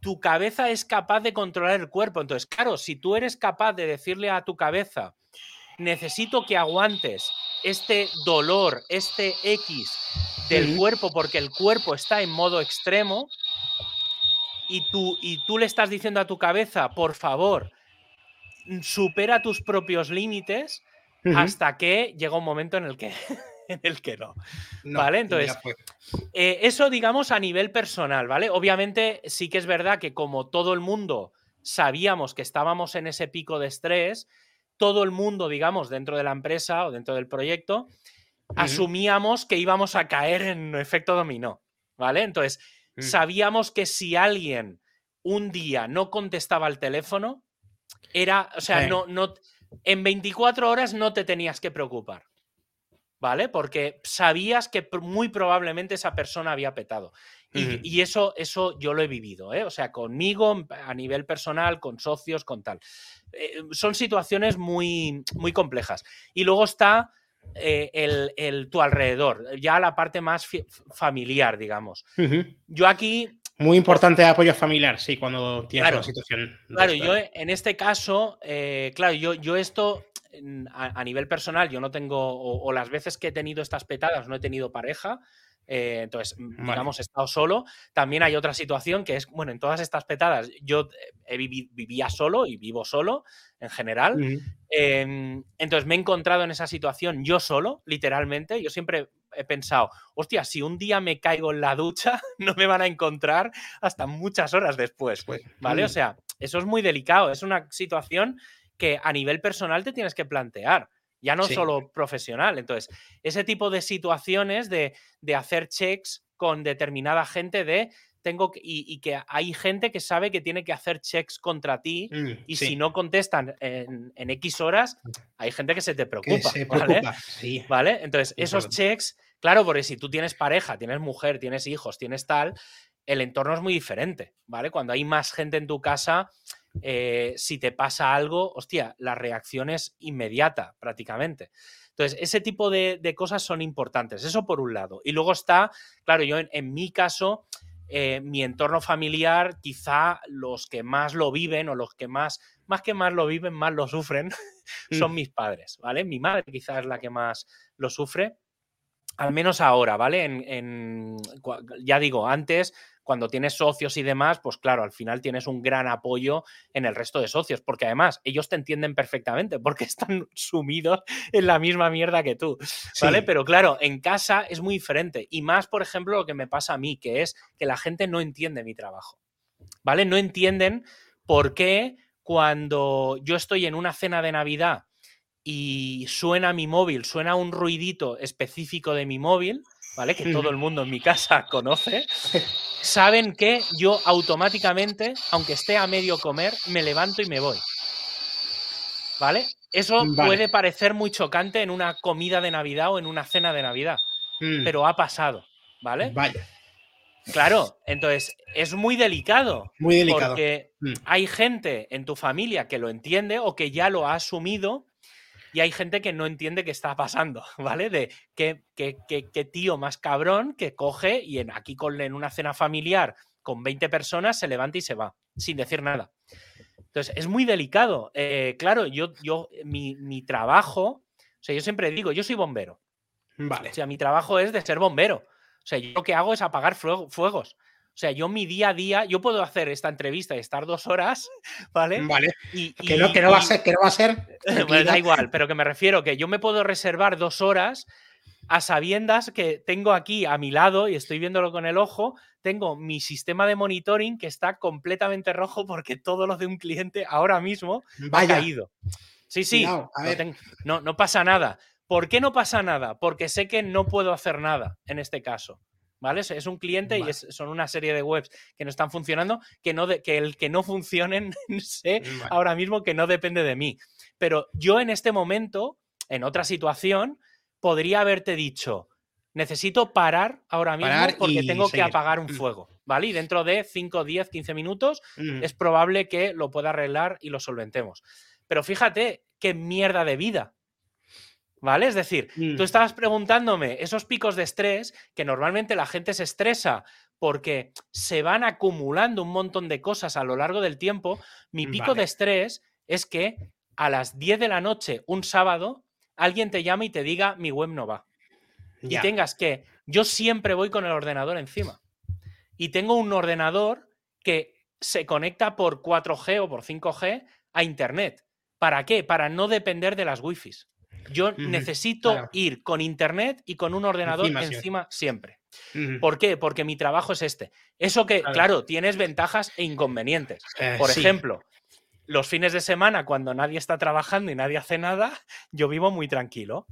Tu, cabeza es capaz de controlar el cuerpo. Entonces, claro, si tú eres capaz de decirle a tu cabeza, necesito que aguantes este dolor, este X del cuerpo, porque el cuerpo está en modo extremo, y tú, y tú le estás diciendo a tu cabeza, por favor, supera tus propios límites, hasta que llega un momento en el que en el que no. ¿Vale? Entonces, eh, eso digamos a nivel personal, ¿vale? Obviamente sí que es verdad que como todo el mundo sabíamos que estábamos en ese pico de estrés, todo el mundo, digamos, dentro de la empresa o dentro del proyecto, asumíamos que íbamos a caer en efecto dominó, ¿vale? Entonces, mm. sabíamos que si alguien un día no contestaba al teléfono, era, o sea, no, no, en 24 horas no te tenías que preocupar. ¿Vale? Porque sabías que muy probablemente esa persona había petado. Y, eso, eso yo lo he vivido, ¿eh? O sea, conmigo, a nivel personal, con socios, con tal. Eh, son situaciones muy, muy complejas. Y luego está eh, el, tu alrededor, ya la parte más familiar, digamos. Yo aquí... Muy importante apoyo familiar, sí, cuando tienes una situación. Claro, yo en este caso, claro, yo, yo esto a, nivel personal, yo no tengo, o, las veces que he tenido estas petadas, no he tenido pareja. Eh, entonces, digamos, he estado solo. También hay otra situación que es, bueno, en todas estas petadas yo he vivía solo y vivo solo en general. Em, entonces me he encontrado en esa situación yo solo, literalmente. Yo siempre he pensado, hostia, si un día me caigo en la ducha, no me van a encontrar hasta muchas horas después. Pues, ¿Vale? O sea, eso es muy delicado. Es una situación que a nivel personal te tienes que plantear. ya no solo profesional. Entonces, ese tipo de situaciones de, de hacer checks con determinada gente de tengo y, que hay gente que sabe que tiene que hacer checks contra ti mm, y si no contestan en, X horas, hay gente que se te preocupa. ¿vale? Entonces, esos checks, claro, porque si tú tienes pareja, tienes mujer, tienes hijos, tienes tal, el entorno es muy diferente, ¿vale? Cuando hay más gente en tu casa, eh, si te pasa algo, hostia, la reacción es inmediata prácticamente. Entonces, ese tipo de, cosas son importantes, eso por un lado. Y luego está, claro, yo en mi caso, eh, mi entorno familiar, quizá los que más lo viven o los que más, más que más lo viven, más lo sufren, son mm. mis padres, ¿vale? Mi madre quizá es la que más lo sufre, al menos ahora, ¿vale? En, ya digo, antes cuando tienes socios y demás, pues claro, al final tienes un gran apoyo en el resto de socios, porque además ellos te entienden perfectamente, porque están sumidos en la misma mierda que tú, ¿vale? Pero claro, en casa es muy diferente. Y más, por ejemplo, lo que me pasa a mí, que es que la gente no entiende mi trabajo, ¿vale? No entienden por qué cuando yo estoy en una cena de Navidad y suena mi móvil, suena un ruidito específico de mi móvil, ¿vale? Que todo el mundo en mi casa conoce, saben que yo automáticamente, aunque esté a medio comer, me levanto y me voy. ¿Vale? Eso puede parecer muy chocante en una comida de Navidad o en una cena de Navidad, mm. pero ha pasado, ¿vale? Vaya. Claro, entonces es muy delicado. Muy delicado. Porque mm. hay gente en tu familia que lo entiende o que ya lo ha asumido y hay gente que no entiende qué está pasando, ¿vale? De qué, qué, tío más cabrón que coge y en, aquí con, en una cena familiar con 20 personas se levanta y se va, sin decir nada. Entonces, es muy delicado. Eh, claro, yo, yo mi, mi, trabajo, o sea, yo siempre digo, yo soy bombero. Vale. O sea, mi trabajo es de ser bombero. O sea, yo lo que hago es apagar fuegos. O sea, yo mi día a día, yo puedo hacer esta entrevista y estar dos horas, ¿vale? Vale. Y, que, no, que, no, va a ser, que no va a ser. Pues da igual, pero que me refiero que yo me puedo reservar dos horas a sabiendas que tengo aquí a mi lado y estoy viéndolo con el ojo, tengo mi sistema de monitoring que está completamente rojo porque todo lo de un cliente ahora mismo ha caído. Sí, sí, no, no pasa nada. ¿Por qué no pasa nada? Porque sé que no puedo hacer nada en este caso. ¿Vale? Es un cliente y son una serie de webs que no están funcionando, que, no que el que no funcionen, sé ahora mismo que no depende de mí. Pero yo en este momento, en otra situación, podría haberte dicho, necesito parar ahora mismo porque tengo que apagar un mm. fuego, ¿vale? Y dentro de 5, 10, 15 minutos mm. es probable que lo pueda arreglar y lo solventemos. Pero fíjate qué mierda de vida, ¿Vale? Es decir, tú mm. estabas preguntándome esos picos de estrés que normalmente la gente se estresa porque se van acumulando un montón de cosas a lo largo del tiempo. Mi pico de estrés es que a las 10 de la noche, un sábado, alguien te llama y te diga mi web no va. Y tengas que, yo siempre voy con el ordenador encima. Y tengo un ordenador que se conecta por 4G o por 5G a Internet. ¿Para qué? Para no depender de las wifis. Yo necesito ir con internet y con un ordenador encima, siempre. ¿Por qué? Porque mi trabajo es este. Eso que, claro, tienes ventajas e inconvenientes. Eh, Por ejemplo, los fines de semana, cuando nadie está trabajando y nadie hace nada, yo vivo muy tranquilo.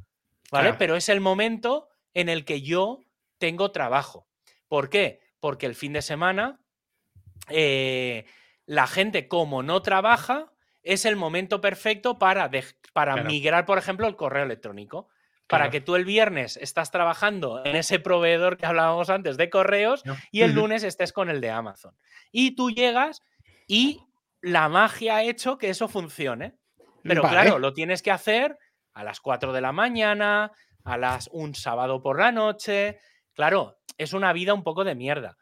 ¿Vale? Pero es el momento en el que yo tengo trabajo. ¿Por qué? Porque el fin de semana eh, la gente, como no trabaja, es el momento perfecto para, para migrar, por ejemplo, el correo electrónico. Para que tú el viernes estás trabajando en ese proveedor que hablábamos antes de correos y el lunes estés con el de Amazon. Y tú llegas y la magia ha hecho que eso funcione. Pero claro, lo tienes que hacer a las 4 de la mañana, a las un sábado por la noche. Claro, es una vida un poco de mierda.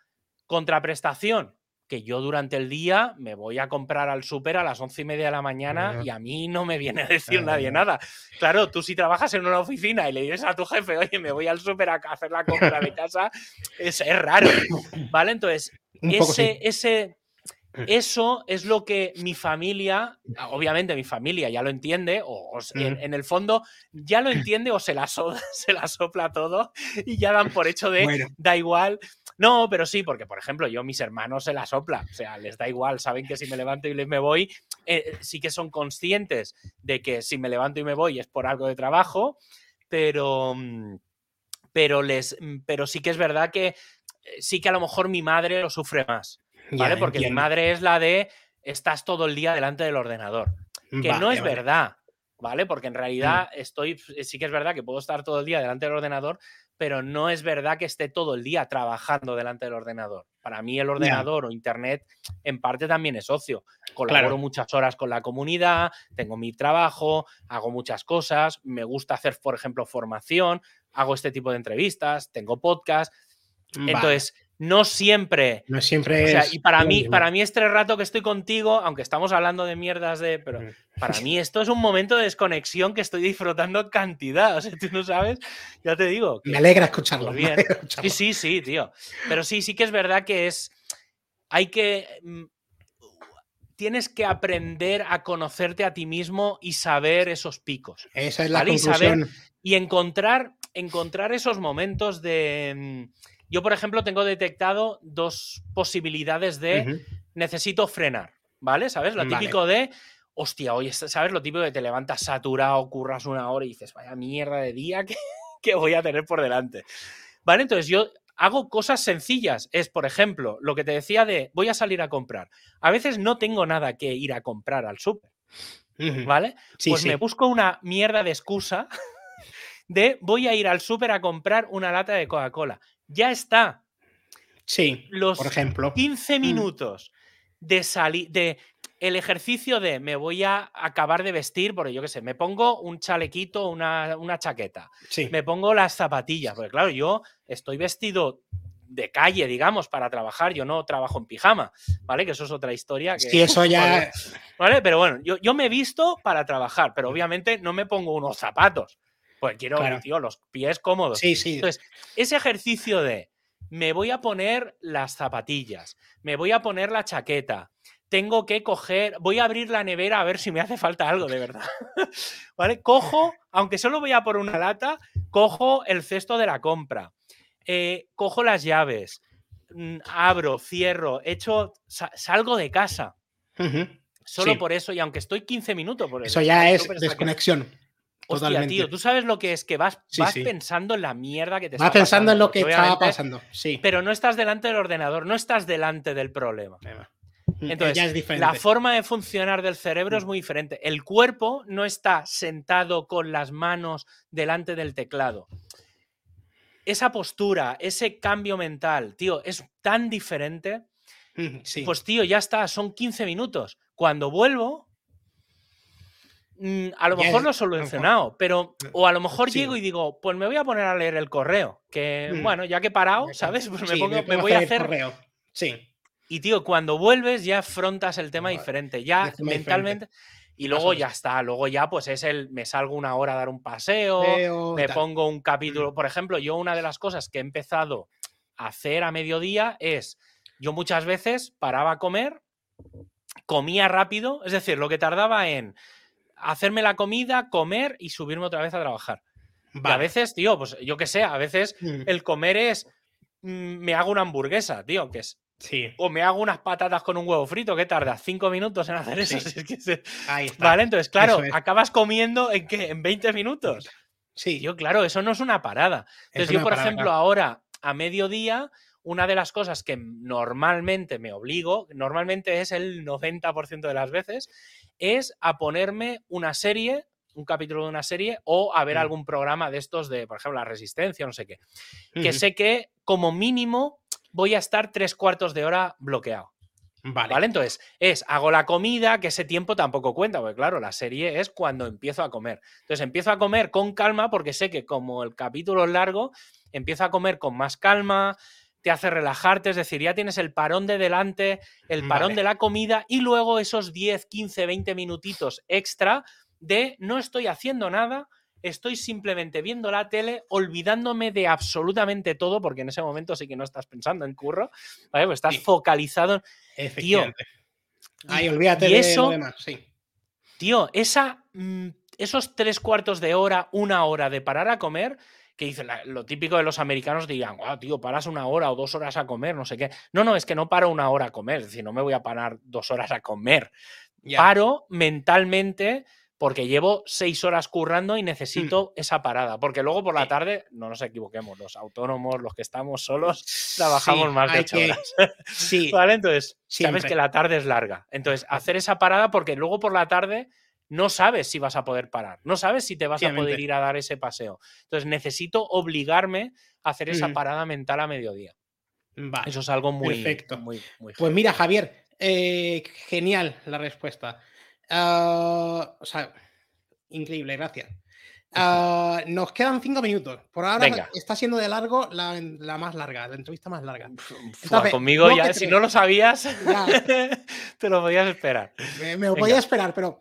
Contraprestación, que yo durante el día me voy a comprar al súper a las once y media de la mañana y a mí no me viene a decir nadie nada. Claro, tú si trabajas en una oficina y le dices a tu jefe, oye, me voy al súper a hacer la compra de casa, es, raro, ¿vale? Entonces, ese, ese, eso es lo que mi familia, obviamente mi familia ya lo entiende, o, en, el fondo ya lo entiende o se la, se la sopla todo y ya dan por hecho de, da igual, No, pero sí, porque por ejemplo, yo mis hermanos se la sopla, o sea, les da igual, saben que si me levanto y me voy, eh, sí que son conscientes de que si me levanto y me voy es por algo de trabajo, pero, mm, pero, les, mm, pero sí que es verdad que eh, sí que a lo mejor mi madre lo sufre más, ¿vale? porque mi madre es la de estás todo el día delante del ordenador, que no es verdad. ¿vale? Porque en mm. realidad estoy, sí que es verdad que puedo estar todo el día delante del ordenador, pero no es verdad que esté todo el día trabajando delante del ordenador. Para mí el ordenador o Internet en parte también es ocio. Colaboro muchas horas con la comunidad, tengo mi trabajo, hago muchas cosas, me gusta hacer, por ejemplo, formación, hago este tipo de entrevistas, tengo podcast. Entonces, no siempre. No siempre Y para mí, para mí este rato que estoy contigo, aunque estamos hablando de mierdas de. Pero para mí esto es un momento de desconexión que estoy disfrutando cantidad. O sea, tú no sabes, ya te digo. me alegra escucharlo. Bien. Sí, sí, sí, tío. Pero sí, sí que es verdad que es. Hay que. Mm, tienes que aprender a conocerte a ti mismo y saber esos picos. Esa es la conclusión. Y, y encontrar, encontrar esos momentos de mm, yo, por ejemplo, tengo detectado dos posibilidades de necesito frenar, ¿vale? ¿Sabes? Lo típico de, hostia, oye, ¿sabes? Lo típico de te levantas saturado, curras una hora y dices, vaya mierda de día que, que voy a tener por delante. ¿Vale? Entonces yo hago cosas sencillas. Es, por ejemplo, lo que te decía de voy a salir a comprar. A veces no tengo nada que ir a comprar al súper. ¿Vale? pues me busco una mierda de excusa de voy a ir al súper a comprar una lata de Coca-Cola ya está. Sí, los por ejemplo. 15 mm. minutos de salir, de el ejercicio de me voy a acabar de vestir, porque yo qué sé, me pongo un chalequito, una, una chaqueta, sí. me pongo las zapatillas, porque claro, yo estoy vestido de calle, digamos, para trabajar, yo no trabajo en pijama, ¿vale? Que eso es otra historia. Que, sí, eso ya... ¿Vale? Pero bueno, yo, yo me he visto para trabajar, pero obviamente no me pongo unos zapatos. Quiero, tío, los pies cómodos. Sí, sí. Entonces, ese ejercicio de me voy a poner las zapatillas, me voy a poner la chaqueta, tengo que coger, voy a abrir la nevera a ver si me hace falta algo de verdad. ¿Vale? Cojo, aunque solo voy a por una lata, cojo el cesto de la compra, eh, cojo las llaves, mm, abro, cierro, echo, salgo de casa. Solo por eso, y aunque estoy 15 minutos por eso. Eso ya es desconexión. Hostia, tío, tú sabes lo que es que vas, vas pensando en la mierda que te vas pensando en lo que estaba pasando, sí. Pero no estás delante del ordenador, no estás delante del problema. Mm, Entonces, la forma de funcionar del cerebro es mm. muy diferente. El cuerpo no está sentado con las manos delante del teclado. Esa postura, ese cambio mental, tío, es tan diferente. Pues, tío, ya está, son 15 minutos. Cuando vuelvo, a lo mejor lo he solucionado, pero o a lo mejor llego y digo, pues me voy a poner a leer el correo, que mm. bueno, ya que he parado, ¿sabes? Pues me, pongo, me voy a hacer... Correo. Sí. Y tío, cuando vuelves ya afrontas el tema diferente, ya mentalmente... Y luego ya está, luego ya pues es el, me salgo una hora a dar un paseo, me pongo un capítulo, por ejemplo, yo una de las cosas que he empezado a hacer a mediodía es, yo muchas veces paraba a comer, comía rápido, es decir, lo que tardaba en hacerme la comida, comer y subirme otra vez a trabajar. Y a veces, tío, pues yo qué sé, a veces mm. el comer es. Mm, me hago una hamburguesa, tío, que es. Sí. O me hago unas patatas con un huevo frito, ¿qué tarda? Cinco minutos en hacer eso. Ahí está. Vale, entonces, claro, acabas comiendo en qué? En 20 minutos. Sí. Yo, claro, eso no es una parada. Entonces, yo, por ejemplo, ahora, a mediodía, una de las cosas que normalmente me obligo, normalmente es el 90% de las veces, es a ponerme una serie, un capítulo de una serie o a ver mm. algún programa de estos de, por ejemplo, la resistencia, no sé qué. Que sé que como mínimo voy a estar tres cuartos de hora bloqueado. Vale. Entonces, es, hago la comida, que ese tiempo tampoco cuenta, porque claro, la serie es cuando empiezo a comer. Entonces, empiezo a comer con calma porque sé que como el capítulo es largo, empiezo a comer con más calma, te hace relajarte, es decir, ya tienes el parón de delante, el parón de la comida y luego esos 10, 15, 20 minutitos extra de no estoy haciendo nada, estoy simplemente viendo la tele, olvidándome de absolutamente todo, porque en ese momento sí que no estás pensando en curro, ¿vale? Pues estás focalizado en... Tío, Ay, olvídate de eso, lo demás, sí. Tío, esa, mm, esos tres cuartos de hora, una hora de parar a comer, que dicen lo típico de los americanos digan, wow, tío, paras una hora o dos horas a comer, no sé qué. No, no, es que no paro una hora a comer, es decir, no me voy a parar dos horas a comer. Paro mentalmente porque llevo seis horas currando y mm. necesito esa parada. Porque luego por la tarde, no nos equivoquemos, los autónomos, los que estamos solos, trabajamos más de ocho horas. Sí. ¿Vale? Entonces, sabes que la tarde es larga. Entonces, hacer esa parada porque luego por la tarde no sabes si vas a poder parar, no sabes si te vas a poder ir a dar ese paseo. Entonces, necesito obligarme a hacer esa parada mental a mediodía. Eso es algo muy, Perfecto. muy, Pues mira, Javier, eh, genial la respuesta. Ah, o sea, increíble, gracias. Ah, nos quedan cinco minutos. Por ahora está siendo de largo la, más larga, la entrevista más larga. conmigo ya, si no lo sabías, te lo podías esperar. Me, lo podía esperar, pero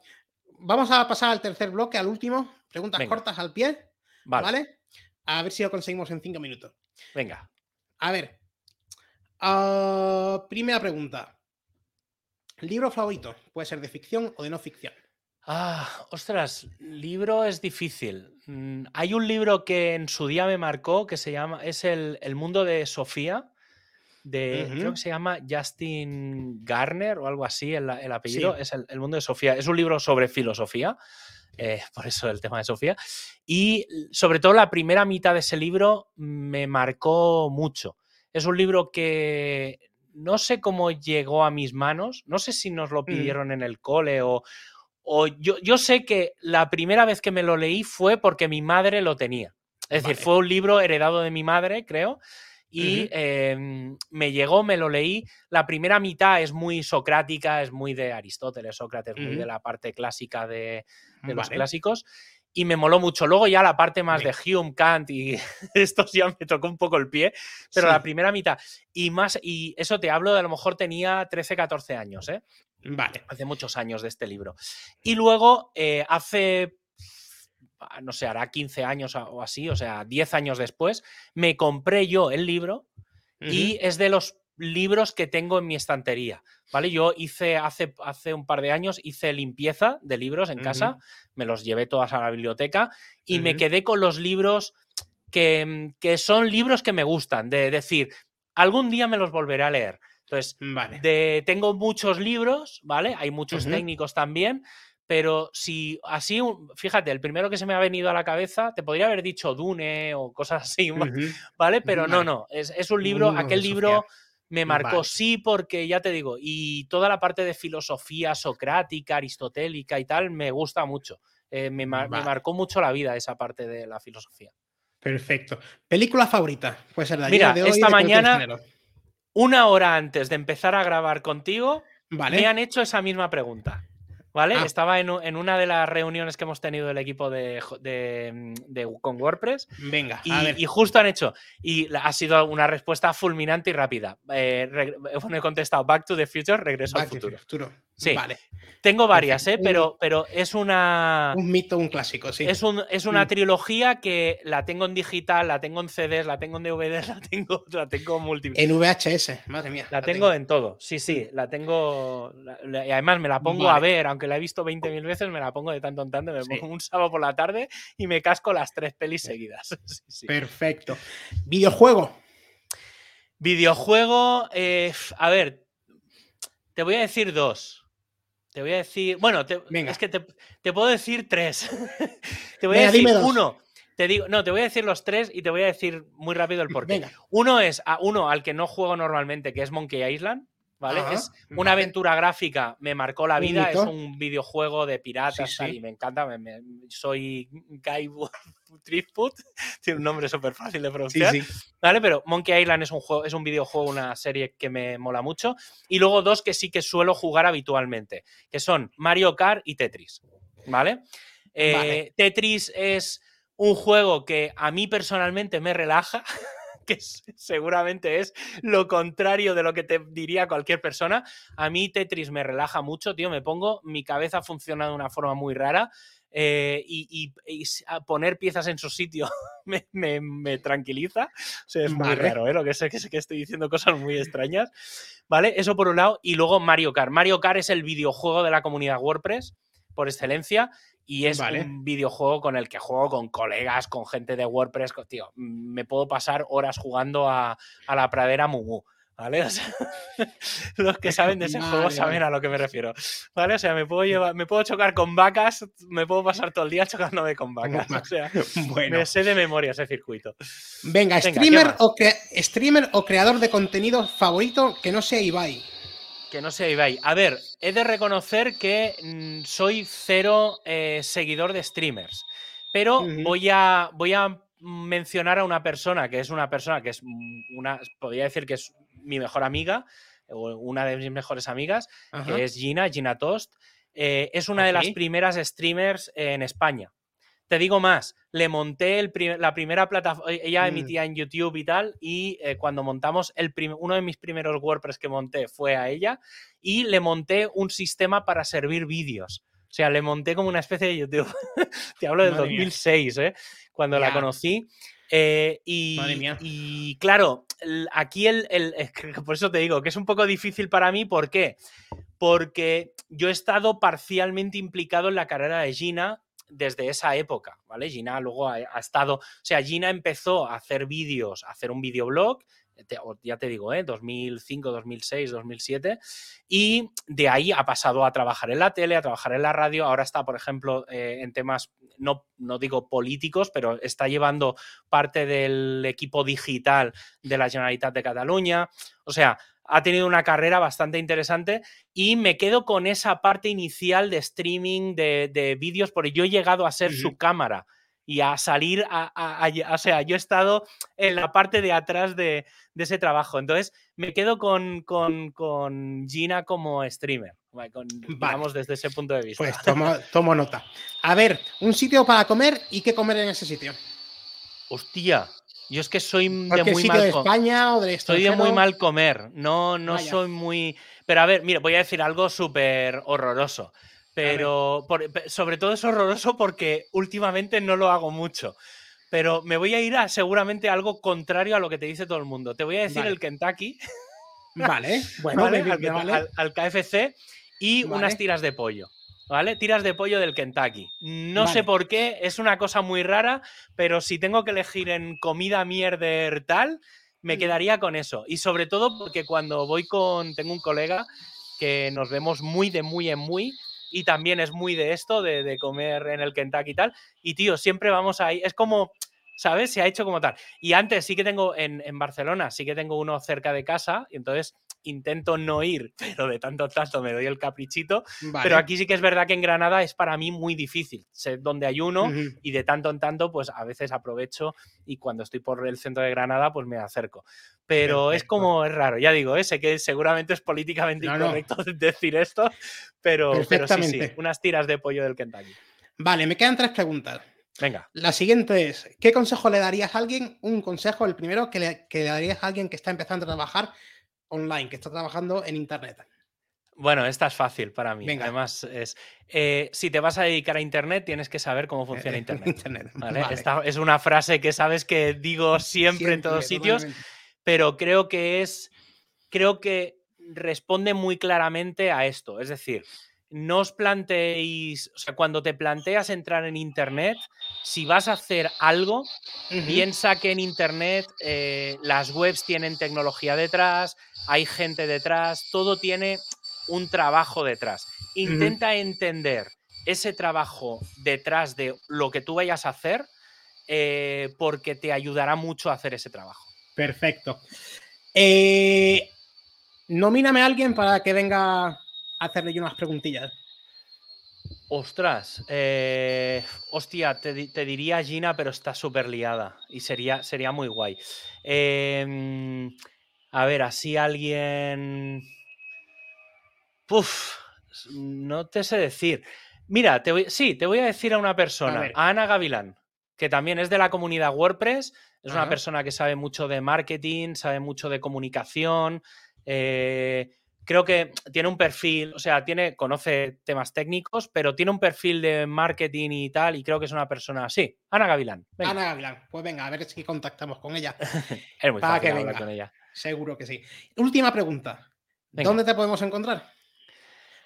vamos a pasar al tercer bloque, al último. Preguntas cortas al pie. Vale. A ver si lo conseguimos en cinco minutos. Venga. A ver. Ah, primera pregunta. ¿Libro favorito? Puede ser de ficción o de no ficción. Ah, ostras, libro es difícil. Mm, hay un libro que en su día me marcó que se llama, es El, mundo de Sofía, de, creo que se llama Justin Garner o algo así, el, apellido, es el, mundo de Sofía. Es un libro sobre filosofía, eh, por eso el tema de Sofía. Y sobre todo la primera mitad de ese libro me marcó mucho. Es un libro que no sé cómo llegó a mis manos, no sé si nos lo mm. pidieron en el cole o, o yo, yo, sé que la primera vez que me lo leí fue porque mi madre lo tenía. Es decir, fue un libro heredado de mi madre, creo, y em, me llegó, me lo leí. La primera mitad es muy socrática, es muy de Aristóteles, Sócrates, muy de la parte clásica de, los clásicos y me moló mucho. Luego ya la parte más de Hume, Kant y esto ya me tocó un poco el pie, pero la primera mitad y más, y eso te hablo de a lo mejor tenía 13, 14 años, ¿eh? Vale. Hace muchos años de este libro. Y luego, eh, hace, no sé, hará 15 años o así, o sea, 10 años después, me compré yo el libro y es de los libros que tengo en mi estantería, ¿vale? Yo hice hace, hace un par de años, hice limpieza de libros en casa, me los llevé todas a la biblioteca y me quedé con los libros que, que, son libros que me gustan, de decir, algún día me los volveré a leer. Entonces, vale. de, tengo muchos libros, ¿vale? Hay muchos técnicos también, pero si así, fíjate, el primero que se me ha venido a la cabeza, te podría haber dicho Dune o cosas así, ¿vale? Pero no, no, es, es un libro, aquel libro me marcó, sí, porque ya te digo, y toda la parte de filosofía socrática, aristotélica y tal, me gusta mucho. Eh, me, marcó mucho la vida esa parte de la filosofía. Perfecto. ¿Película favorita? Puede ser de Mira, de hoy, esta mañana, una hora antes de empezar a grabar contigo, me han hecho esa misma pregunta. ¿Vale? Ah. Estaba en, una de las reuniones que hemos tenido del equipo de, con WordPress. Venga, y, justo han hecho. Y ha sido una respuesta fulminante y rápida. Eh, he contestado Back to the Future, regreso al futuro. futuro. Sí. Vale. Tengo varias, ¿eh? Pero, pero es una. Un mito, un clásico, sí. Es, un, es una mm. trilogía que la tengo en digital, la tengo en CDs, la tengo en DVDs, la tengo, la tengo múltiple. En VHS, madre mía. La, tengo, en todo, sí, sí. La tengo. y además me la pongo a ver, aunque la he visto 20.000 veces, me la pongo de tanto en tanto. Me pongo un sábado por la tarde y me casco las tres pelis seguidas. Perfecto. ¿Videojuego? Videojuego, eh, a ver, te voy a decir dos. Te voy a decir. Bueno, es que te, puedo decir tres. te voy a decir uno. Te digo, no, te voy a decir los tres y te voy a decir muy rápido el porqué. Uno es a uno al que no juego normalmente, que es Monkey Island. ¿Vale? es una aventura gráfica, me marcó la vida, es un videojuego de piratas y me encanta, soy Guy Driftwood, tiene un nombre súper fácil de pronunciar, ¿vale? Pero Monkey Island es un, juego, es un videojuego, una serie que me mola mucho, y luego dos que sí que suelo jugar habitualmente, que son Mario Kart y Tetris, ¿vale? Eh, Tetris es un juego que a mí personalmente me relaja, que seguramente es lo contrario de lo que te diría cualquier persona. A mí Tetris me relaja mucho, tío, me pongo, mi cabeza funciona de una forma muy rara. Eh, y, poner piezas en su sitio me, tranquiliza. es muy raro, ¿eh? Lo que sé que, sé que estoy diciendo cosas muy extrañas. ¿Vale? Eso por un lado. Y luego Mario Kart. Mario Kart es el videojuego de la comunidad WordPress por excelencia y es un videojuego con el que juego con colegas, con gente de WordPress, tío, me puedo pasar horas jugando a, a la pradera Mumu. ¿Vale? los que saben de ese juego saben a lo que me refiero. ¿Vale? O sea, me puedo llevar, me puedo chocar con vacas, me puedo pasar todo el día chocándome con vacas. O sea, bueno. me sé de memoria ese circuito. Venga, streamer, o streamer o creador de contenido favorito que no sea Ibai. Que no sea Ibai. A ver, he de reconocer que mm, soy cero eh, seguidor de streamers. Pero voy, a, voy a mencionar a una persona que es una persona que es una, podría decir que es mi mejor amiga, o una de mis mejores amigas, que es Gina, Gina Toast. Eh, es una de las primeras streamers en España. Te digo más, le monté el la primera plataforma, e-, ella mm. emitía en YouTube y tal, y eh, cuando montamos el uno de mis primeros WordPress que monté fue a ella, y le monté un sistema para servir vídeos. O sea, le monté como una especie de YouTube. Te hablo del 2006, ¿eh? cuando la conocí. Eh, y, y, claro, aquí el, por eso te digo que es un poco difícil para mí. ¿Por qué? Porque yo he estado parcialmente implicado en la carrera de Gina desde esa época, ¿vale? Gina luego ha, estado, o sea, Gina empezó a hacer vídeos, a hacer un videoblog ya te digo, ¿eh? 2005, 2006, 2007, y de ahí ha pasado a trabajar en la tele, a trabajar en la radio, ahora está, por ejemplo, eh, en temas, no, no digo políticos, pero está llevando parte del equipo digital de la Generalitat de Cataluña, o sea, ha tenido una carrera bastante interesante y me quedo con esa parte inicial de streaming de, vídeos, porque yo he llegado a ser su cámara y a salir a, O sea, yo he estado en la parte de atrás de, ese trabajo. Entonces, me quedo con, con, Gina como streamer. Vamos desde ese punto de vista. Pues tomo, tomo, nota. A ver, un sitio para comer y qué comer en ese sitio. Hostia. Yo es que soy de muy mal de España o de Soy de muy mal comer. No, no soy muy. Pero a ver, mira, voy a decir algo súper horroroso. Pero sobre todo es horroroso porque últimamente no lo hago mucho. Pero me voy a ir a seguramente algo contrario a lo que te dice todo el mundo. Te voy a decir el Kentucky. Vale, bueno, Al, KFC y unas tiras de pollo. ¿Vale? Tiras de pollo del Kentucky. No sé por qué, es una cosa muy rara, pero si tengo que elegir en comida mierder tal, me quedaría con eso. Y sobre todo porque cuando voy con. Tengo un colega que nos vemos muy de muy en muy y también es muy de esto, de, comer en el Kentucky y tal. Y tío, siempre vamos ahí, es como, ¿sabes? Se ha hecho como tal. Y antes sí que tengo en, en Barcelona, sí que tengo uno cerca de casa, y entonces intento no ir, pero de tanto tanto me doy el caprichito. Pero aquí sí que es verdad que en Granada es para mí muy difícil. Sé dónde hay uno y de tanto en tanto, pues a veces aprovecho y cuando estoy por el centro de Granada, pues me acerco. Pero es como, es raro, ya digo, ¿eh? sé que seguramente es políticamente incorrecto decir esto, pero, pero sí, sí, unas tiras de pollo del Kentucky. Vale, me quedan tres preguntas. Venga. La siguiente es, ¿qué consejo le darías a alguien? Un consejo, el primero, que le, que le darías a alguien que está empezando a trabajar online, que está trabajando en Internet? Bueno, esta es fácil para mí. Además, es eh, si te vas a dedicar a Internet, tienes que saber cómo funciona Internet. Esta es una frase que sabes que digo siempre, en todos sitios, pero creo que es, creo que responde muy claramente a esto. Es decir, no os planteéis, o sea, cuando te planteas entrar en Internet, si vas a hacer algo, piensa que en Internet eh, las webs tienen tecnología detrás, hay gente detrás, todo tiene un trabajo detrás. Intenta entender ese trabajo detrás de lo que tú vayas a hacer, eh, porque te ayudará mucho a hacer ese trabajo. Perfecto. Eh, nomíname a alguien para que venga hacerle yo unas preguntillas. Ostras, eh, hostia, te, diría Gina, pero está súper liada y sería, sería muy guay. Em, a ver, así alguien... Puf, no te sé decir. Mira, te voy... sí, te voy a decir a una persona, a, Ana Gavilán, que también es de la comunidad WordPress, es una persona que sabe mucho de marketing, sabe mucho de comunicación. Eh, creo que tiene un perfil, o sea, tiene, conoce temas técnicos, pero tiene un perfil de marketing y tal, y creo que es una persona así. Ana Gavilán. Ana Gavilán, pues venga, a ver si contactamos con ella. es muy fácil hablar con ella. Seguro que sí. Última pregunta. ¿Dónde te podemos encontrar?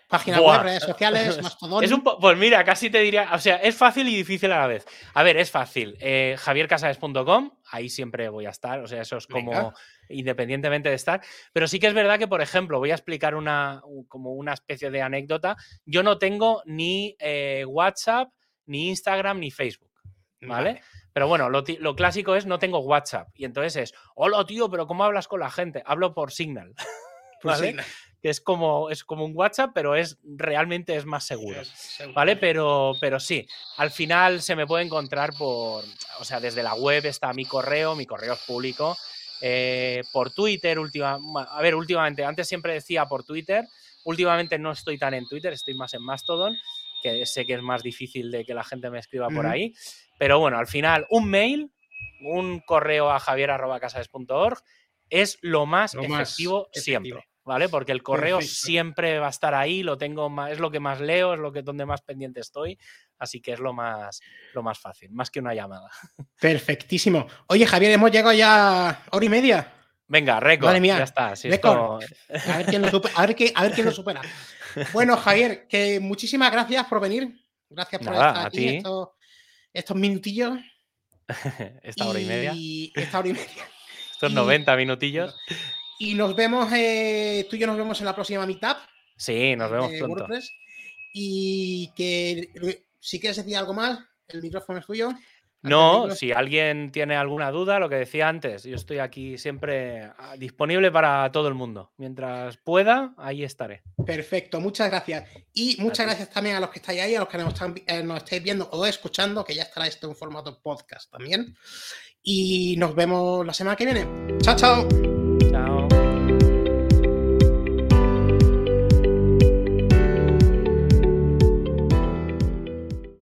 Página web, redes sociales, Mastodon. Es un pues mira, casi te diría, o sea, es fácil y difícil a la vez. A ver, es fácil. Eh, javiercasares.com, ahí siempre voy a estar, o sea, eso es como independientemente de estar. Pero sí que es verdad que, por ejemplo, voy a explicar una, como una especie de anécdota. Yo no tengo ni eh, WhatsApp, ni Instagram, ni Facebook. ¿Vale? Pero bueno, lo, clásico es no tengo WhatsApp. Y entonces es, hola tío, pero ¿cómo hablas con la gente? Hablo por Signal. ¿Vale? Que es como, es como un WhatsApp, pero es realmente es más seguro. ¿Vale? Pero, pero sí, al final se me puede encontrar por. O sea, desde la web está mi correo, mi correo es público. Eh, por Twitter, última, a ver, últimamente, antes siempre decía por Twitter, últimamente no estoy tan en Twitter, estoy más en Mastodon, que sé que es más difícil de que la gente me escriba por ahí, pero bueno, al final, un mail, un correo a javier.casades.org es lo más efectivo siempre. ¿Vale? Porque el correo siempre va a estar ahí, lo tengo más, es lo que más leo, es lo que donde más pendiente estoy, así que es lo más, lo más fácil, más que una llamada. Perfectísimo. Oye, Javier, hemos llegado ya a hora y media. Venga, récord. Ya está. A, ver quién lo supera, a, ver quién lo supera. Bueno, Javier, que muchísimas gracias por venir. Gracias por estar aquí estos, minutillos. esta hora y media. Esta hora y media. Estos 90 minutillos. Y nos vemos, eh, tú y yo nos vemos en la próxima Meetup. Sí, nos vemos pronto. Y que si quieres decir algo más, el micrófono es tuyo. No, si alguien tiene alguna duda, lo que decía antes, yo estoy aquí siempre ah, disponible para todo el mundo. Mientras pueda, ahí estaré. Perfecto, muchas gracias. Y muchas gracias también a los que estáis ahí, a los que nos, están, eh, nos estáis viendo o escuchando, que ya estará esto en formato podcast también. Y nos vemos la semana que viene. Chao, chao.